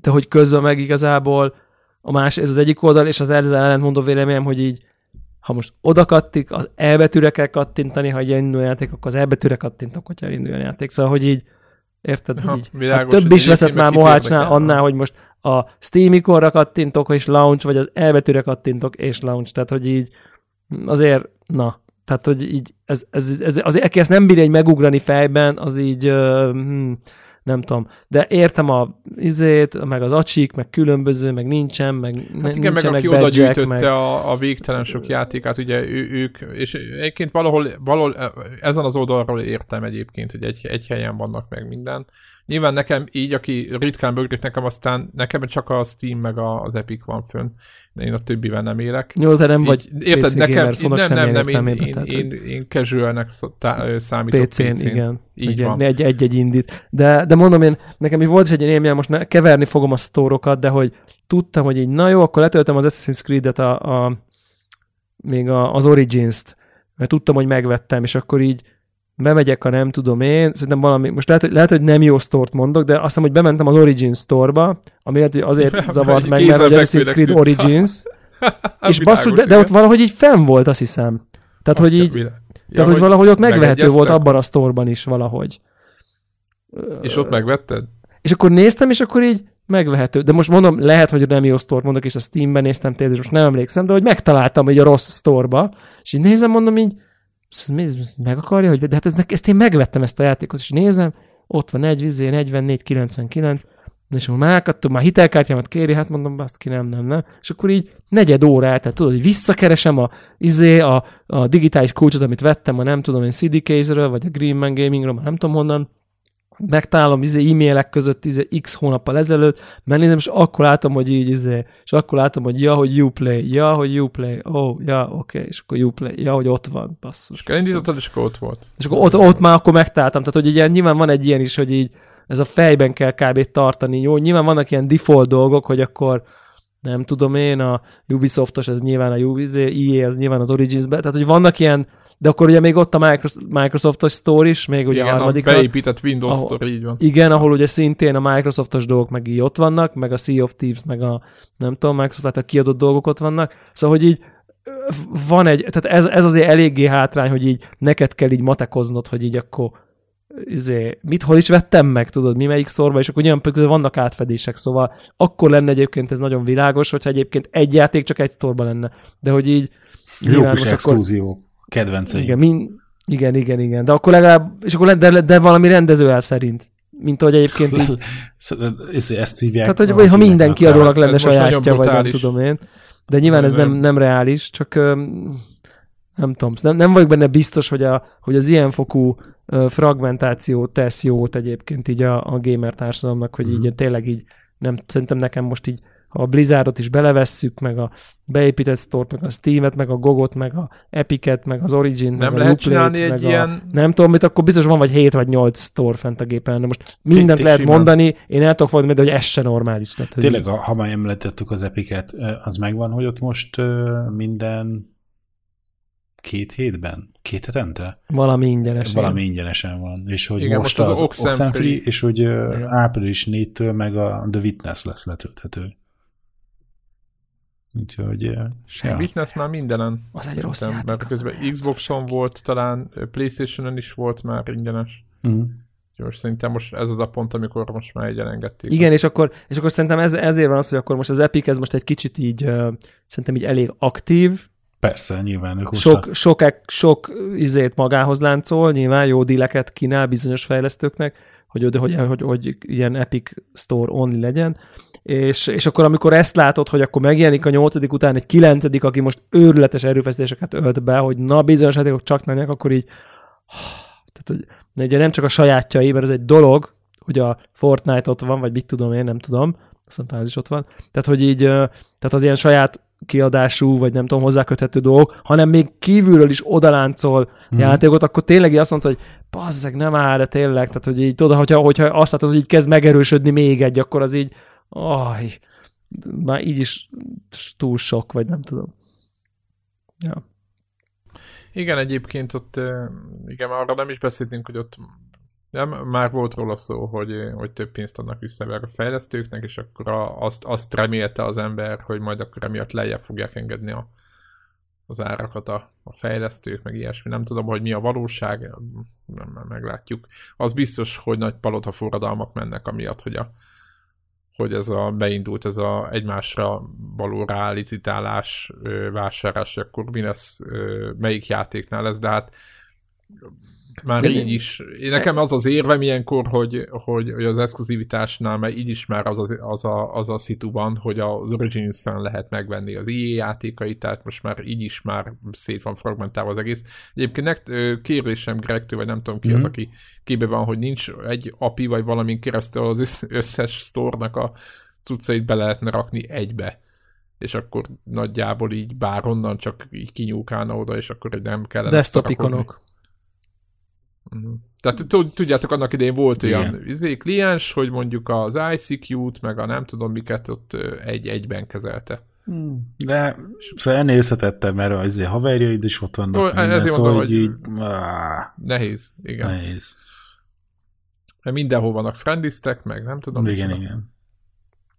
de hogy közben meg igazából a más, ez az egyik oldal, és az ezzel ellentmondó véleményem, hogy így ha most oda kattik, az elbetűre kell kattintani, ha egy indul játék, akkor az elbetűre kattintok, hogyha a játék. Szóval, hogy így Érted? Ez így. Világos, hát több is veszett már Mohácsnál annál, hogy most a Steam ikonra kattintok, és launch, vagy az elbetűre kattintok, és launch. Tehát, hogy így azért, na, tehát, hogy így, ez, ez, ez, az, aki ezt nem bírja egy megugrani fejben, az így, uh, hmm, nem tudom, de értem a izét, meg az acsik, meg különböző, meg nincsen, meg hát igen, meg aki oda gyűjtötte meg... a, a végtelen sok játékát, ugye ő, ők, és egyébként valahol, valahol ezen az oldalról értem egyébként, hogy egy, egy helyen vannak meg minden. Nyilván nekem így, aki ritkán bögrik nekem, aztán nekem csak a Steam meg a, az Epic van fönn én a többivel nem élek. Jó, de nem vagy érted, PC nekem, gamer, nem, nem, nem, én, én, én, én casualnek számítok PC-n. PC-n. igen. Így igen, van. Egy, egy-egy indít. De, de mondom én, nekem is volt is egy ilyen élmény, most ne, keverni fogom a sztórokat, de hogy tudtam, hogy így, na jó, akkor letöltöm az Assassin's Creed-et a, a még a, az Origins-t, mert tudtam, hogy megvettem, és akkor így bemegyek a nem tudom én, szerintem valami, most lehet, hogy, lehet, hogy nem jó sztort mondok, de azt hiszem, hogy bementem az Origin Store-ba, ami lehet, hogy azért zavart meg, mert hogy Assassin's Creed Origins, és basszus, de, de ott valahogy így fenn volt, azt hiszem. Tehát, hogy így, ja, tehát, hogy valahogy ott megvehető volt abban a sztorban is valahogy. És ott megvetted? És akkor néztem, és akkor így megvehető. De most mondom, lehet, hogy nem jó sztort mondok, és a Steamben néztem tényleg, és most nem emlékszem, de hogy megtaláltam hogy a rossz sztorba, és így nézem, mondom így, meg akarja, hogy de hát ez, ezt én megvettem ezt a játékot, és nézem, ott van egy vizé, 44, 99, és akkor már elkattom, már hitelkártyámat kéri, hát mondom, azt ki nem, nem, nem. És akkor így negyed óra tehát tudod, hogy visszakeresem a, izé, a, a digitális kulcsot, amit vettem, a nem tudom én CD Case-ről, vagy a Greenman Gamingről, már nem tudom honnan, megtalálom izé, e-mailek között izé, x hónappal ezelőtt, megnézem, és akkor látom, hogy így, izé, és akkor látom, hogy ja, hogy Uplay, ja, hogy Uplay, oh, ja, oké, okay, és akkor Uplay, ja, hogy ott van, basszus. És elindítottad, és akkor ott volt. És akkor ott, ott már akkor megtaláltam, tehát hogy ugye nyilván van egy ilyen is, hogy így ez a fejben kell kb. tartani, jó, nyilván vannak ilyen default dolgok, hogy akkor nem tudom én, a Ubisoftos, ez nyilván a Ubisoft, EA, az nyilván az Origins-ben, tehát hogy vannak ilyen de akkor ugye még ott a Microsoftos Store is, még ugye igen, a harmadik. A beépített Windows ahol, Store, így van. Igen, ahol ugye szintén a Microsoftos dolgok meg így ott vannak, meg a Sea of Thieves, meg a nem tudom, Microsoft tehát a kiadott dolgok ott vannak. Szóval, hogy így van egy, tehát ez, ez azért eléggé hátrány, hogy így neked kell így matekoznod, hogy így akkor izé, mit hol is vettem meg, tudod, mi melyik szorba, és akkor nyilván vannak átfedések, szóval akkor lenne egyébként ez nagyon világos, hogyha egyébként egy játék csak egy sztorba lenne, de hogy így Jó kis exkluzívok kedvenceim. Igen, min, igen, igen, igen. De akkor legalább, és akkor de, de valami rendezőelv szerint. Mint ahogy egyébként így... Ezt hívják. Tehát, hogy ha minden kiadónak lenne sajátja, vagy nem tudom én. De nyilván ez nem, nem reális, csak nem tudom, nem, nem vagyok benne biztos, hogy, a, hogy az ilyenfokú fragmentáció tesz jót egyébként így a, a gamer társadalomnak, hogy így mm. tényleg így nem, szerintem nekem most így a Blizzardot is belevesszük, meg a beépített store meg a Steam-et, meg a Gogot, meg a Epic-et, meg az Origin, nem meg lehet a csinálni egy meg ilyen... A, nem tudom, mit, akkor biztos van vagy 7 vagy 8 store fent a gépen, de most mindent lehet simán. mondani, én el tudok fogadni, hogy ez se normális. Tehát, hogy Tényleg, ha már említettük az Epic-et, az megvan, hogy ott most minden két hétben? Két hetente? Valami ingyenes. Valami ingyenesen van. És hogy Igen, most, most az, az Oxenfree, és hogy Igen. április 4-től meg a The Witness lesz letölthető. Úgyhogy... Ja. Witness már mindenen. Az egy rossz játék, Mert közben Xboxon volt, talán Playstation-on is volt már ingyenes. Mm. Most szerintem most ez az a pont, amikor most már egy elengedték. Igen, és akkor, és akkor szerintem ez, ezért van az, hogy akkor most az Epic ez most egy kicsit így, uh, szerintem így elég aktív, Persze, nyilván. Ők sok, sok, sok izét magához láncol, nyilván jó díleket kínál bizonyos fejlesztőknek, hogy, hogy, hogy, hogy, hogy ilyen Epic Store only legyen, és, és akkor amikor ezt látod, hogy akkor megjelenik a nyolcadik után egy kilencedik, aki most őrületes erőfeszítéseket ölt be, hogy na bizonyos játékok csak mennek, akkor így tehát, hogy ugye nem csak a sajátjai, mert ez egy dolog, hogy a Fortnite ott van, vagy mit tudom én, nem tudom, aztán az is ott van. Tehát, hogy így, tehát az ilyen saját kiadású, vagy nem tudom, hozzáköthető dolgok, hanem még kívülről is odaláncol mm. játékot, akkor tényleg azt mondta, hogy bazzeg, nem áll, de tényleg, tehát hogy így tudod, hogyha, hogyha azt látod, hogy így kezd megerősödni még egy, akkor az így, aj, már így is túl sok, vagy nem tudom. Ja. Igen, egyébként ott, igen, arra nem is beszéltünk, hogy ott nem, már volt róla szó, hogy, hogy több pénzt adnak vissza a fejlesztőknek, és akkor azt, azt remélte az ember, hogy majd akkor emiatt lejjebb fogják engedni a, az árakat a, a fejlesztők, meg ilyesmi. Nem tudom, hogy mi a valóság, nem, nem meglátjuk. Az biztos, hogy nagy palota forradalmak mennek amiatt, hogy a hogy ez a, beindult ez a egymásra való rálicitálás, vásárlás, akkor mi lesz, melyik játéknál lesz, de hát már De így is. Én nekem az az érvem ilyenkor, hogy, hogy, hogy az exkluzivitásnál már így is már az, az, az, a, az a szitu van, hogy az origins lehet megvenni az IE játékait, tehát most már így is már szét van fragmentálva az egész. Egyébként kérdésem Gregtől, vagy nem tudom ki mm-hmm. az, mhm. aki képbe van, hogy nincs egy API, vagy valamin keresztül az összes store a cuccait be lehetne rakni egybe és akkor nagyjából így bárhonnan csak így kinyúkálna oda, és akkor nem kellene Desktop ikonok. Uh-huh. Tehát tudjátok, annak idején volt olyan izé, kliens, hogy mondjuk az ICQ-t, meg a nem tudom miket ott egy-egyben kezelte. Hmm. De szóval ennél összetettem, mert az izé haverjaid is ott vannak. Ó, minden, ezért szóval mondom, hogy így, nehéz, igen. Nehéz. Mert mindenhol vannak friendistek, meg nem tudom. Igen, igen.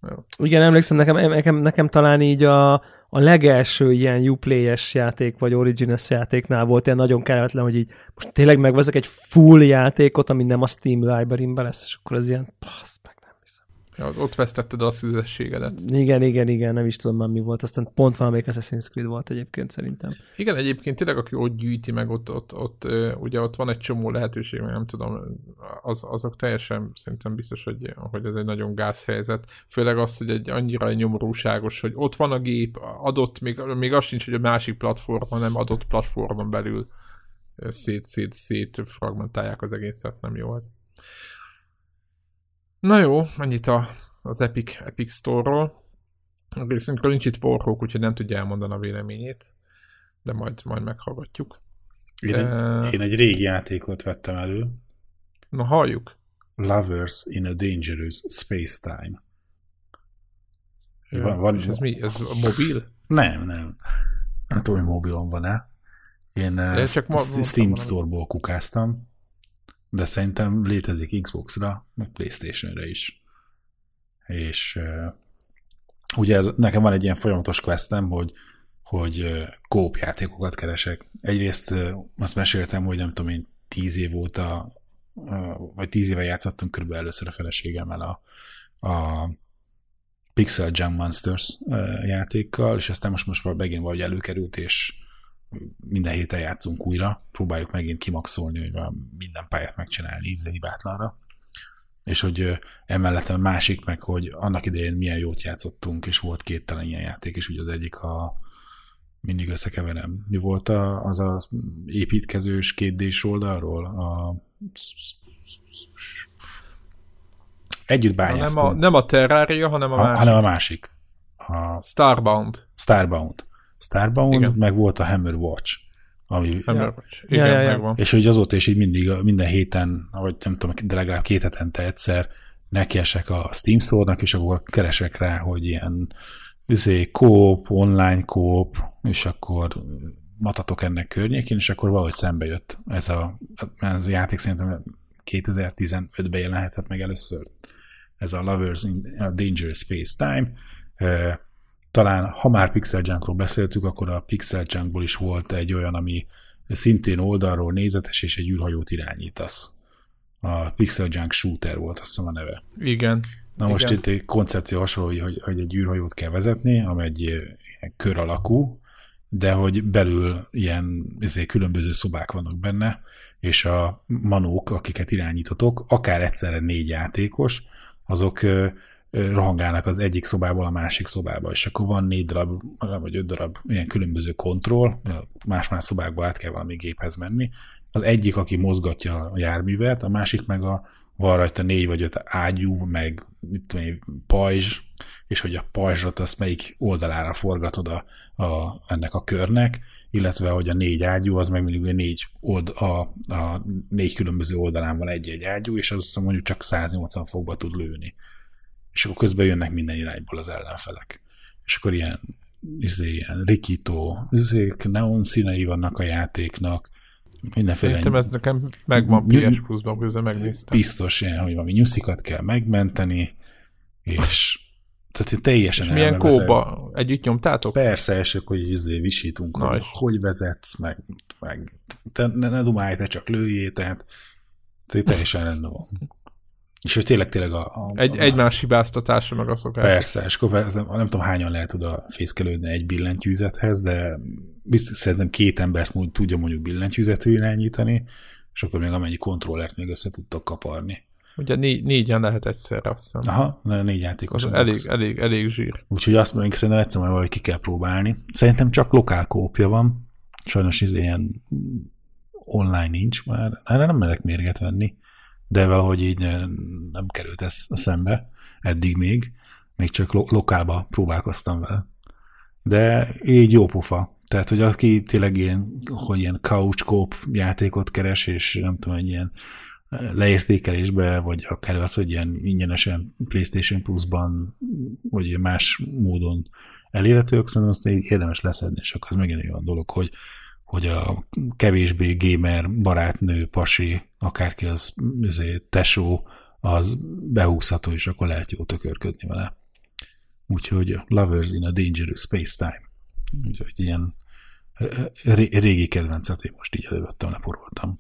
Jó. Igen, emlékszem, nekem, nekem, nekem talán így a, a legelső ilyen Uplay-es játék, vagy Origines játéknál volt ilyen nagyon kellemetlen, hogy így most tényleg megvezek egy full játékot, ami nem a Steam library lesz, és akkor az ilyen, passz, Ja, ott vesztetted a szüzességedet. Igen, igen, igen, nem is tudom már mi volt. Aztán pont valamelyik Assassin's Creed volt egyébként szerintem. Igen, egyébként tényleg, aki ott gyűjti meg, ott, ott, ott ugye ott van egy csomó lehetőség, nem tudom, az, azok teljesen szerintem biztos, hogy, hogy ez egy nagyon gázhelyzet. Főleg az, hogy egy annyira nyomorúságos, hogy ott van a gép, adott, még, még az sincs, hogy a másik platform, hanem adott platformon belül szét, szét, szét fragmentálják az egészet, nem jó az. Na jó, mennyit a, az Epic, Epic Store-ról. A részünkről nincs itt Warhawk, úgyhogy nem tudja elmondani a véleményét, de majd, majd meghallgatjuk. Én, egy, én egy régi játékot vettem elő. Na, halljuk. Lovers in a Dangerous Space Time. Ja, van, van, és ez mi? Ez a mobil? Nem, nem. Nem tudom, hogy mobilon van-e. Én uh, Steam Store-ból kukáztam de szerintem létezik Xbox-ra, meg Playstation-re is. És uh, ugye ez, nekem van egy ilyen folyamatos questem, hogy hogy kóp játékokat keresek. Egyrészt azt meséltem, hogy nem tudom én, tíz év óta, vagy tíz éve játszottunk körülbelül először a feleségemmel a, a Pixel Jam Monsters játékkal, és aztán most, most már megint valahogy előkerült, és minden héten játszunk újra, próbáljuk megint kimaxolni, hogy minden pályát megcsinálni ízre hibátlanra. És hogy emellett a másik meg, hogy annak idején milyen jót játszottunk, és volt két talán ilyen játék, és ugye az egyik a mindig összekeverem. Mi volt a, az az építkezős kétdés oldalról? A együtt bányáztunk. Nem a, nem a Terraria, hanem a ha, másik. Hanem a másik. A Starbound. Starbound. Starbound, Igen. meg volt a Hammer Watch. Ami, Hammer Watch. Igen, ja, ja, ja. És hogy azóta is így mindig, minden héten, vagy nem tudom, de legalább két hetente egyszer nekiesek a Steam store és akkor keresek rá, hogy ilyen üzé, kóp, online kóp, és akkor matatok ennek környékén, és akkor valahogy szembe jött ez a, ez a játék szerintem 2015-ben jelenhetett meg először. Ez a Lovers in a Dangerous Space Time talán, ha már Pixel Junkról beszéltük, akkor a Pixel Junkból is volt egy olyan, ami szintén oldalról nézetes, és egy űrhajót irányítasz. A Pixel Junk Shooter volt, azt hiszem a neve. Igen. Na Igen. most itt egy koncepció hasonló, hogy, hogy egy űrhajót kell vezetni, ami egy ilyen kör alakú, de hogy belül ilyen ezért különböző szobák vannak benne, és a manók, akiket irányítotok, akár egyszerre négy játékos, azok rohangálnak az egyik szobából a másik szobába, és akkor van négy darab, vagy öt darab ilyen különböző kontroll, más-más szobákba át kell valami géphez menni. Az egyik, aki mozgatja a járművet, a másik meg a van rajta négy vagy öt ágyú, meg mit tudom én, pajzs, és hogy a pajzsot azt melyik oldalára forgatod a, a, ennek a körnek, illetve hogy a négy ágyú, az meg mondjuk a négy, old, a, a négy különböző oldalán van egy-egy ágyú, és azt mondjuk csak 180 fokba tud lőni és akkor közben jönnek minden irányból az ellenfelek. És akkor ilyen, izé, ilyen rikító, izé, neon színei vannak a játéknak, mindenféle... Szerintem ez nekem megvan PS Plus-ban, közben megnéztem. Biztos ilyen, hogy valami nyuszikat kell megmenteni, és tehát teljesen És milyen kóba? Együtt nyomtátok? Persze, és akkor így izé visítunk, hogy hogy vezetsz, meg, meg te ne, ne dumálj, te csak lőjé, tehát teljesen rendben van. És hogy tényleg, tényleg a... a egy, a, egymás hibáztatása meg a szokás. Persze, és akkor nem, nem tudom hányan lehet oda fészkelődni egy billentyűzethez, de biztos szerintem két embert úgy tudja mondjuk billentyűzetű irányítani, és akkor még amennyi kontrollert még össze tudtak kaparni. Ugye négy, négyen lehet egyszerre, azt hiszem. Aha, négy játékos. Elég, elég, elég zsír. Úgyhogy azt mondjuk, szerintem egyszer majd valahogy ki kell próbálni. Szerintem csak lokál kópja van. Sajnos ilyen online nincs már. Erre nem merek mérget venni. De valahogy így nem került ez szembe. Eddig még. Még csak lo- lokálba próbálkoztam vele. De így jó pofa. Tehát, hogy aki tényleg ilyen, hogy ilyen couch játékot keres, és nem tudom, egy ilyen leértékelésbe, vagy akár az, hogy ilyen ingyenesen PlayStation Plus-ban, vagy más módon elérhetők, szerintem azt érdemes leszedni, és akkor az megint olyan dolog, hogy, hogy a kevésbé gamer barátnő, pasi, akárki az, az tesó, az behúzható, és akkor lehet jó tökörködni vele. Úgyhogy Lovers in a Dangerous Space-Time. Úgyhogy ilyen régi kedvencet én most így elővettem, leporoltam.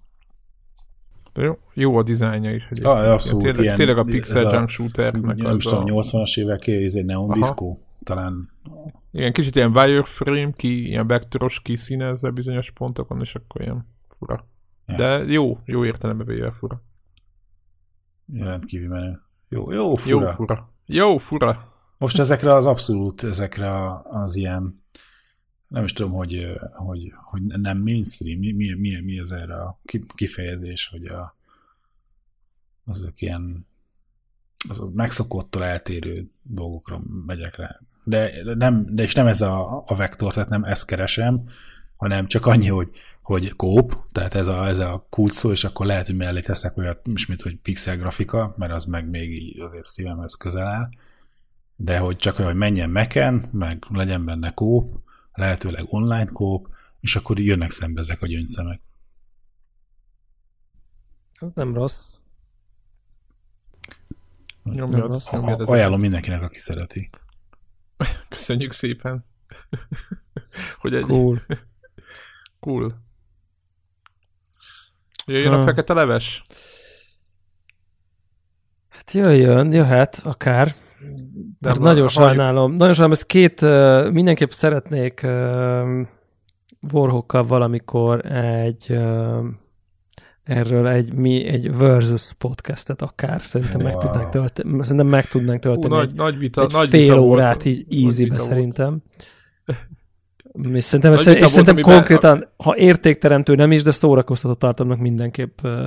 De jó, jó a dizájnja is. Ah, abszolút. Tényleg, ilyen, tényleg a pixel junk shooter. Nem is tudom, 80-as évek, ez egy neon Aha. Talán. Igen, kicsit ilyen wireframe, ki, ilyen vektoros kiszínezze bizonyos pontokon, és akkor ilyen fura. Ja. De jó, jó értelembe véve fura. Rendkívül menő. Jó, jó fura. Jó fura. Jó fura. Most ezekre az abszolút, ezekre az ilyen nem is tudom, hogy, hogy, hogy nem mainstream, mi, mi, mi, mi az erre a kifejezés, hogy a, azok ilyen az a megszokottól eltérő dolgokra megyek rá. De, de, nem, de és nem ez a, a vektor, tehát nem ezt keresem, hanem csak annyi, hogy, hogy kóp, tehát ez a, ez a kult szó, és akkor lehet, hogy mellé teszek olyat, ismét, hogy pixel grafika, mert az meg még így azért szívemhez közel áll, de hogy csak hogy menjen meken, meg legyen benne kóp, lehetőleg online kóp, és akkor jönnek szembe ezek a gyöngyszemek. Ez nem rossz. Nyomjad, rossz. Nyomjad ajánlom mindenkinek, aki szereti. Köszönjük szépen. hogy egy... Cool. cool. Jöjjön ha. a fekete leves? Hát jöjjön, jöhet, akár. Mert nagyon sajnálom, nagyon sajnálom, ezt két, mindenképp szeretnék uh, Warhawkkal valamikor egy uh, erről egy, mi, egy versus podcastet akár, szerintem wow. meg tudnánk tölteni, szerintem meg tudnánk tölteni Hú, egy, nagy vita, egy nagy fél vita órát volt, így easy-be szerintem. És szerintem, és szerintem volt, konkrétan, a... ha értékteremtő nem is, de szórakoztató tartalmak mindenképp uh,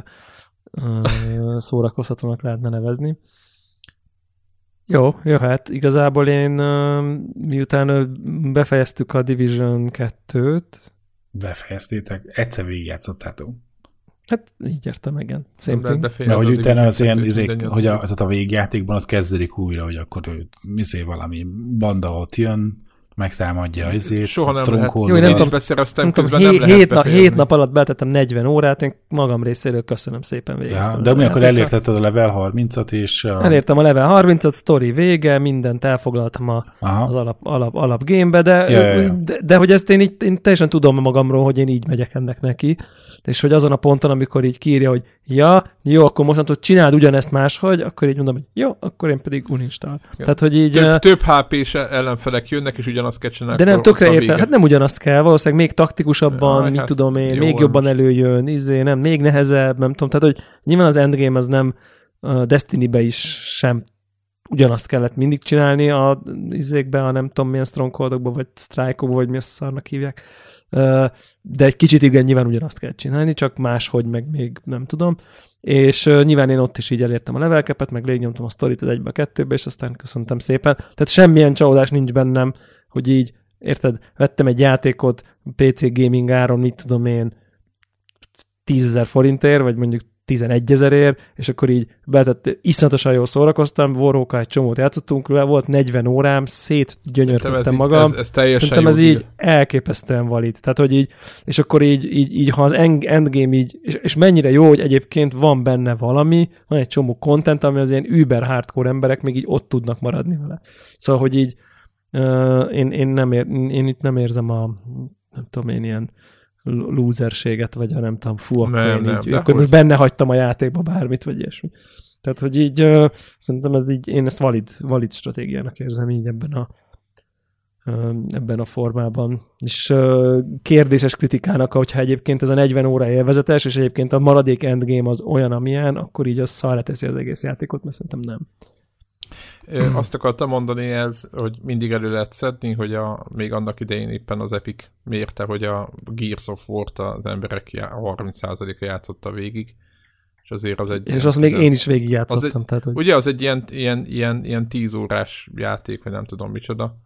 uh, szórakoztatónak lehetne nevezni. Jó, jöhet. Igazából én miután befejeztük a Division 2-t. Befejeztétek? Egyszer végigjátszottátok? Hát így értem, igen. Same Mert hogy utána az ilyen, izék, hogy a, tehát a végjátékban ott kezdődik újra, hogy akkor ő, izé valami banda ott jön, megtámadja azért. Soha nem lehet. Jó, nem tudom, beszereztem, nem tudom, hé, nem hét, na, hét nap alatt betettem 40 órát, én magam részéről köszönöm szépen végeztem. Ja, de mi akkor elértetted a level 30-at, és... A... Elértem a level 30-at, story vége, mindent elfoglaltam a, az alap, alap, alap gamebe, de, ja, ja, ja. de, de, hogy ezt én, így, én teljesen tudom magamról, hogy én így megyek ennek neki, és hogy azon a ponton, amikor így kírja, hogy ja, jó, akkor mostantól csináld ugyanezt máshogy, akkor így mondom, hogy jó, akkor én pedig uninstall. Ja. Tehát, hogy így... Több, több HP-s ellenfelek jönnek, és ugyanazt kell csinálni. De nem, tökre értem. Hát nem ugyanazt kell, valószínűleg még taktikusabban, ja, mit hát tudom én, még jobban most. előjön, izé, nem, még nehezebb, nem tudom. Tehát, hogy nyilván az endgame az nem a Destiny-be is sem ugyanazt kellett mindig csinálni a izékbe, a nem tudom milyen strongholdokba, vagy strike vagy mi a szarnak hívják. De egy kicsit igen, nyilván ugyanazt kell csinálni, csak máshogy, meg még nem tudom. És nyilván én ott is így elértem a levelkepet, meg végignyomtam a sztorit egybe a kettőbe, és aztán köszöntem szépen. Tehát semmilyen csalódás nincs bennem, hogy így, érted, vettem egy játékot PC gaming áron, mit tudom én, 10 forintért, vagy mondjuk 11 ezerért, és akkor így betett, iszonyatosan jól szórakoztam, Warhawk egy csomót játszottunk, le volt 40 órám, szétgyönyörködtem magam. Ez, ez teljesen Szerintem ez így elképesztően valid. Tehát, hogy így, és akkor így, így, így ha az endgame így, és, és, mennyire jó, hogy egyébként van benne valami, van egy csomó content, ami az ilyen über hardcore emberek még így ott tudnak maradni vele. Szóval, hogy így uh, én, én, nem ér, én itt nem érzem a nem tudom én ilyen lúzerséget, vagy a nem tudom, fú, akkor, nem, én nem, így, akkor most benne hagytam a játékba bármit, vagy ilyesmi. Tehát, hogy így uh, szerintem ez így, én ezt valid, valid stratégiának érzem így ebben a, uh, ebben a formában. És uh, kérdéses kritikának, hogyha egyébként ez a 40 óra élvezetes, és egyébként a maradék endgame az olyan, amilyen, akkor így az szarra teszi az egész játékot, mert szerintem nem. Azt akartam mondani ez, hogy mindig elő lehet szedni, hogy a, még annak idején éppen az Epic mérte, hogy a Gears of War-t az emberek 30%-a játszotta végig. És azért az egy... És azt még én is végig játszottam. egy, tehát, hogy... Ugye az egy ilyen, ilyen, ilyen, ilyen 10 órás játék, vagy nem tudom micsoda.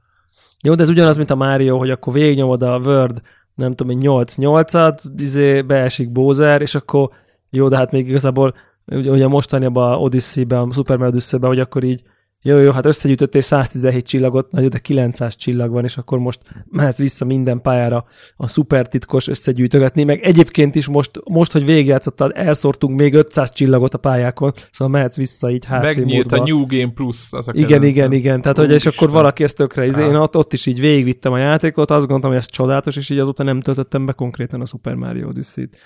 Jó, de ez ugyanaz, mint a Mario, hogy akkor végignyomod a Word, nem tudom, 8-8-at, izé beesik Bowser, és akkor jó, de hát még igazából ugye a Odyssey-ben, a Super Mario Odyssey-ben, hogy akkor így jó, jó, hát összegyűjtöttél 117 csillagot, nagyon, de 900 csillag van, és akkor most mehetsz vissza minden pályára a szuper titkos összegyűjtögetni, meg egyébként is most, most hogy végigjátszottad, elszórtunk még 500 csillagot a pályákon, szóval mehetsz vissza így HC Megnyílt módba. a New Game Plus. Az a igen, igen, igen, igen, tehát hogy és akkor valaki ezt tökre, izé, én ott, ott is így végigvittem a játékot, azt gondoltam, hogy ez csodálatos, és így azóta nem töltöttem be konkrétan a Super Mario Odyssey-t.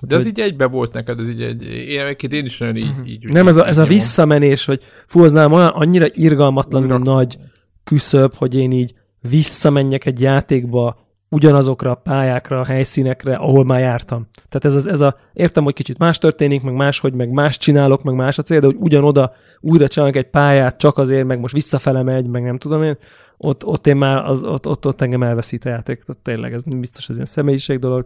De ez így egybe volt neked, ez így egy, én, én is nagyon így, így Nem, ez a, ez a visszamenés, hogy fú, az nem olyan, annyira irgalmatlanul Urak. nagy küszöb, hogy én így visszamenjek egy játékba ugyanazokra a pályákra, a helyszínekre, ahol már jártam. Tehát ez, az, ez a, értem, hogy kicsit más történik, meg máshogy, meg más csinálok, meg más a cél, de hogy ugyanoda újra csinálok egy pályát csak azért, meg most visszafele megy, meg nem tudom én, ott, ott én már, az, ott, ott, ott engem elveszít a játék, ott tényleg ez biztos, ez ilyen személyiség dolog,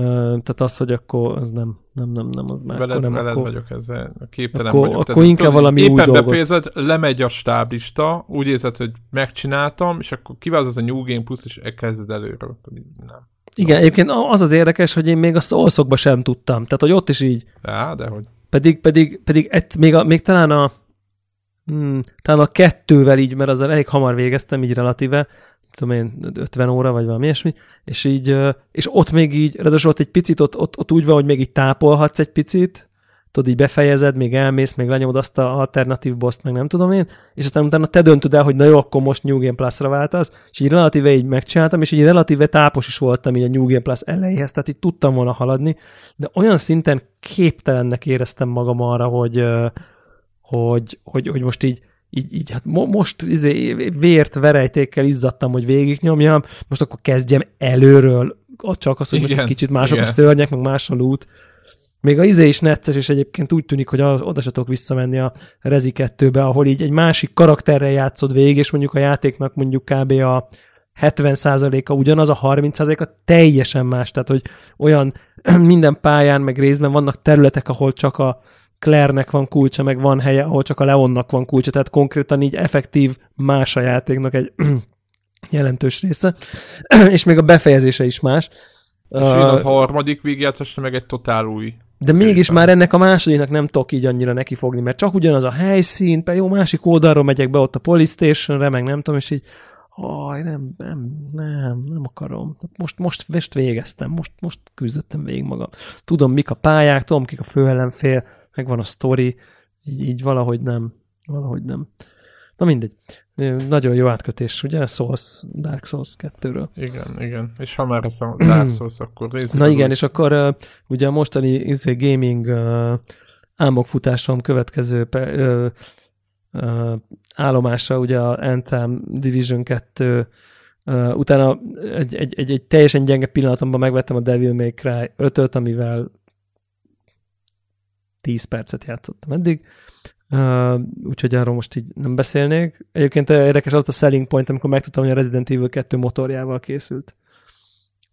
tehát az, hogy akkor az nem, nem, nem, nem az már. Veled, nem, veled akkor, vagyok ezzel, képtelen akkor, vagyok. Akkor inkább tudod, valami éppen új befejezed, lemegy a stáblista, úgy érzed, hogy megcsináltam, és akkor kiválasztod a New Game Plus, és elkezded előről. Nem. Igen, egyébként az az érdekes, hogy én még a szószokba sem tudtam. Tehát, hogy ott is így. Ja, de hogy. Pedig, pedig, pedig ett, még, a, még talán a hmm, talán a kettővel így, mert azzal elég hamar végeztem, így relatíve, tudom én, 50 óra, vagy valami ilyesmi, és így, és ott még így, ráadásul ott egy picit, ott, ott, ott úgy van, hogy még így tápolhatsz egy picit, tudod, így befejezed, még elmész, még lenyomod azt a alternatív boszt, meg nem tudom én, és aztán utána te döntöd el, hogy na jó, akkor most New Game Plus-ra váltasz, és így relatíve így megcsináltam, és így relatíve tápos is voltam így a New Game Plus elejéhez, tehát így tudtam volna haladni, de olyan szinten képtelennek éreztem magam arra, hogy, hogy, hogy, hogy most így így, így hát mo- most izé, vért, verejtékkel izzadtam, hogy végignyomjam, most akkor kezdjem előről, csak az, hogy igen, most kicsit mások igen. a szörnyek, meg más a loot. Még a izé is necces, és egyébként úgy tűnik, hogy az, oda se tudok visszamenni a Rezi 2-be, ahol így egy másik karakterrel játszod végig, és mondjuk a játéknak mondjuk kb. a 70%-a ugyanaz, a 30%-a teljesen más. Tehát, hogy olyan minden pályán, meg részben vannak területek, ahol csak a Claire-nek van kulcsa, meg van helye, ahol csak a Leonnak van kulcsa, tehát konkrétan így effektív más a játéknak egy jelentős része, és még a befejezése is más. És uh, az harmadik végjátszásra meg egy totál új. De mégis már ennek a másodiknak nem tudok így annyira nekifogni, mert csak ugyanaz a helyszín, jó, másik oldalról megyek be ott a police station meg nem tudom, és így Aj, nem, nem, nem, nem akarom. Most, most, most végeztem, most, most küzdöttem végig magam. Tudom, mik a pályák, tudom, kik a főellenfél, megvan a sztori, így, így valahogy nem, valahogy nem. Na mindegy. Nagyon jó átkötés, ugye? Souls, Dark Souls 2-ről. Igen, igen. És ha már ez a Dark Souls, akkor nézzük. Na igen, és akkor uh, ugye a mostani izé, gaming uh, álmokfutásom következő uh, uh, állomása, ugye a Anthem Division 2 Uh, utána egy, egy, egy, egy teljesen gyenge pillanatomban megvettem a Devil May Cry 5-öt, amivel 10 percet játszottam eddig, uh, úgyhogy arról most így nem beszélnék. Egyébként érdekes az a selling point, amikor megtudtam, hogy a Resident Evil 2 motorjával készült.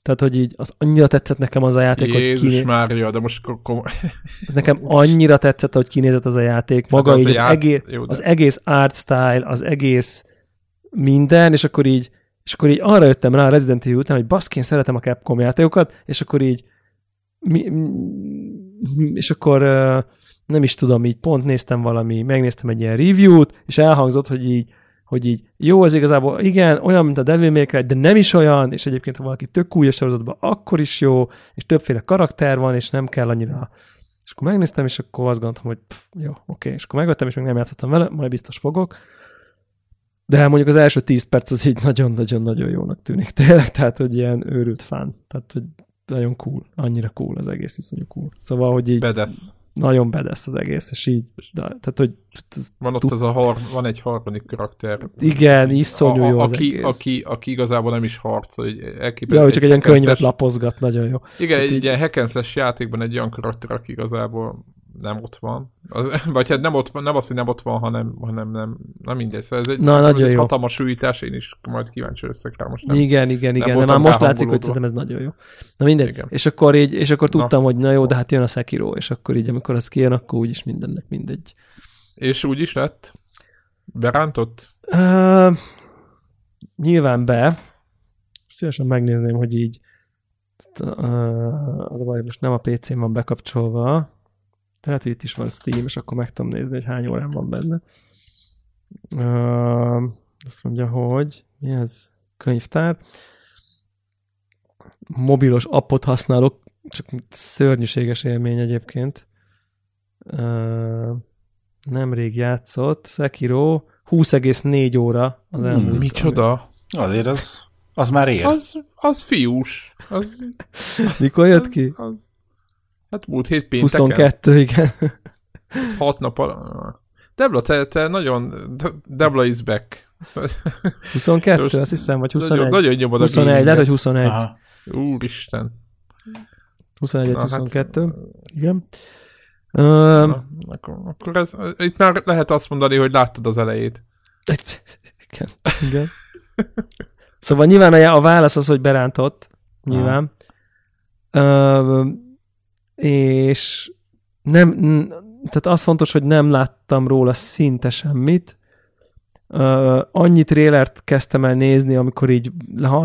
Tehát, hogy így az annyira tetszett nekem az a játék, Jézus hogy kiné... Mária, de most komoly. Ez nekem annyira tetszett, hogy kinézett az a játék. Hát Maga hát az így az, ját... egész, Jó, de... az egész art style, az egész minden, és akkor így és akkor így arra jöttem rá a Resident Evil után, hogy baszkén szeretem a Capcom játékokat, és akkor így mi, és akkor nem is tudom, így pont néztem valami, megnéztem egy ilyen review-t, és elhangzott, hogy így, hogy így jó, az igazából igen, olyan, mint a Devil May Cry, de nem is olyan, és egyébként, ha valaki tök új a sorozatban, akkor is jó, és többféle karakter van, és nem kell annyira és akkor megnéztem, és akkor azt gondoltam, hogy pff, jó, oké, és akkor megvettem, és még nem játszottam vele, majd biztos fogok. De mondjuk az első 10 perc az így nagyon-nagyon-nagyon jónak tűnik tényleg, tehát hogy ilyen őrült fán. Tehát, hogy nagyon cool, annyira cool az egész iszonyú cool. Szóval, hogy így... Bedesz. nagyon bedesz az egész, és így, de, tehát, hogy van ott ez a har, van egy harmadik karakter. Igen, iszonyú jó az aki, egész. Aki, aki igazából nem is harcol, hogy elképesztő. Ja, hogy csak egy ilyen könyvet lapozgat, nagyon jó. Igen, egy így... ilyen hack játékban egy olyan karakter, aki igazából nem ott van. Az, vagy hát nem ott van, nem az, hogy nem ott van, hanem, hanem nem, nem mindegy. Szóval ez egy, Na, nagyon ez egy jó. hatalmas újítás, én is majd kíváncsi leszek rá most. Nem, igen, igen, igen, de már most látszik, hogy szerintem ez nagyon jó. Na mindegy. Igen. És akkor így, és akkor tudtam, na. hogy na jó, de hát jön a Sekiro, és akkor így, amikor az kijön, akkor úgyis mindennek mindegy. És úgy is lett? Berántott? Uh, nyilván be. Szívesen megnézném, hogy így uh, az a baj, most nem a PC-n van bekapcsolva, tehát, hogy itt is van Steam, és akkor meg tudom nézni, hogy hány órán van benne. Uh, azt mondja, hogy mi ez? Könyvtár. Mobilos appot használok, csak szörnyűséges élmény egyébként. Uh, nemrég játszott. Sekiro 20,4 óra az elmúlt. Hmm, micsoda? Azért az, az már ér. Az, az fiús. Az, Mikor jött az, ki? Az, Hát múlt hét pénteken. 22, igen. Hat nap alatt. Debla, te, te nagyon... Debla is back. 22, Most azt hiszem, vagy 21. Nagyon, nagyon nyomod 21, lehet, hogy 21. Aha. Úristen. 21, 22, hát, igen. Na, akkor, akkor ez, itt már lehet azt mondani, hogy láttad az elejét. Igen, igen. Szóval nyilván a, a válasz az, hogy berántott, nyilván. Uh, és nem, tehát az fontos, hogy nem láttam róla szinte semmit. Uh, annyi trélert kezdtem el nézni, amikor így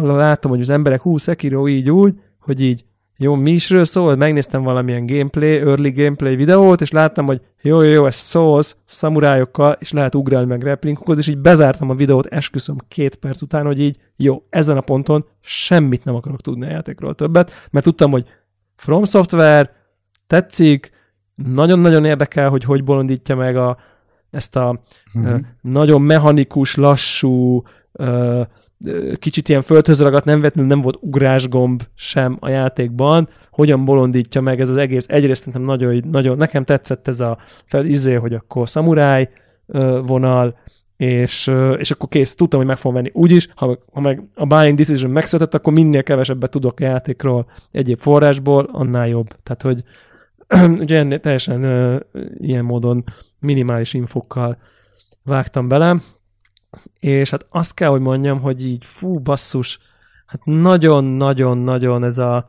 láttam, hogy az emberek hú, Sekiro így úgy, hogy így jó, mi isről szól, megnéztem valamilyen gameplay, early gameplay videót, és láttam, hogy jó, jó, jó, ez Souls, szamurájokkal, és lehet ugrálni meg replinkozni, és így bezártam a videót, esküszöm két perc után, hogy így jó, ezen a ponton semmit nem akarok tudni a játékról többet, mert tudtam, hogy From Software, tetszik, nagyon-nagyon érdekel, hogy hogy bolondítja meg a, ezt a uh-huh. uh, nagyon mechanikus, lassú, uh, kicsit ilyen földhöz ragadt, nem vettem, nem volt ugrásgomb sem a játékban, hogyan bolondítja meg ez az egész. Egyrészt szerintem nagyon, nagyon nekem tetszett ez a fel, izé, hogy akkor szamuráj uh, vonal, és, és akkor kész, tudtam, hogy meg fogom venni. Úgyis, ha, ha meg a buying decision megszületett, akkor minél kevesebbet tudok a játékról egyéb forrásból, annál jobb. Tehát, hogy ugye teljesen uh, ilyen módon minimális infokkal vágtam bele, és hát azt kell, hogy mondjam, hogy így fú, basszus, hát nagyon-nagyon-nagyon ez a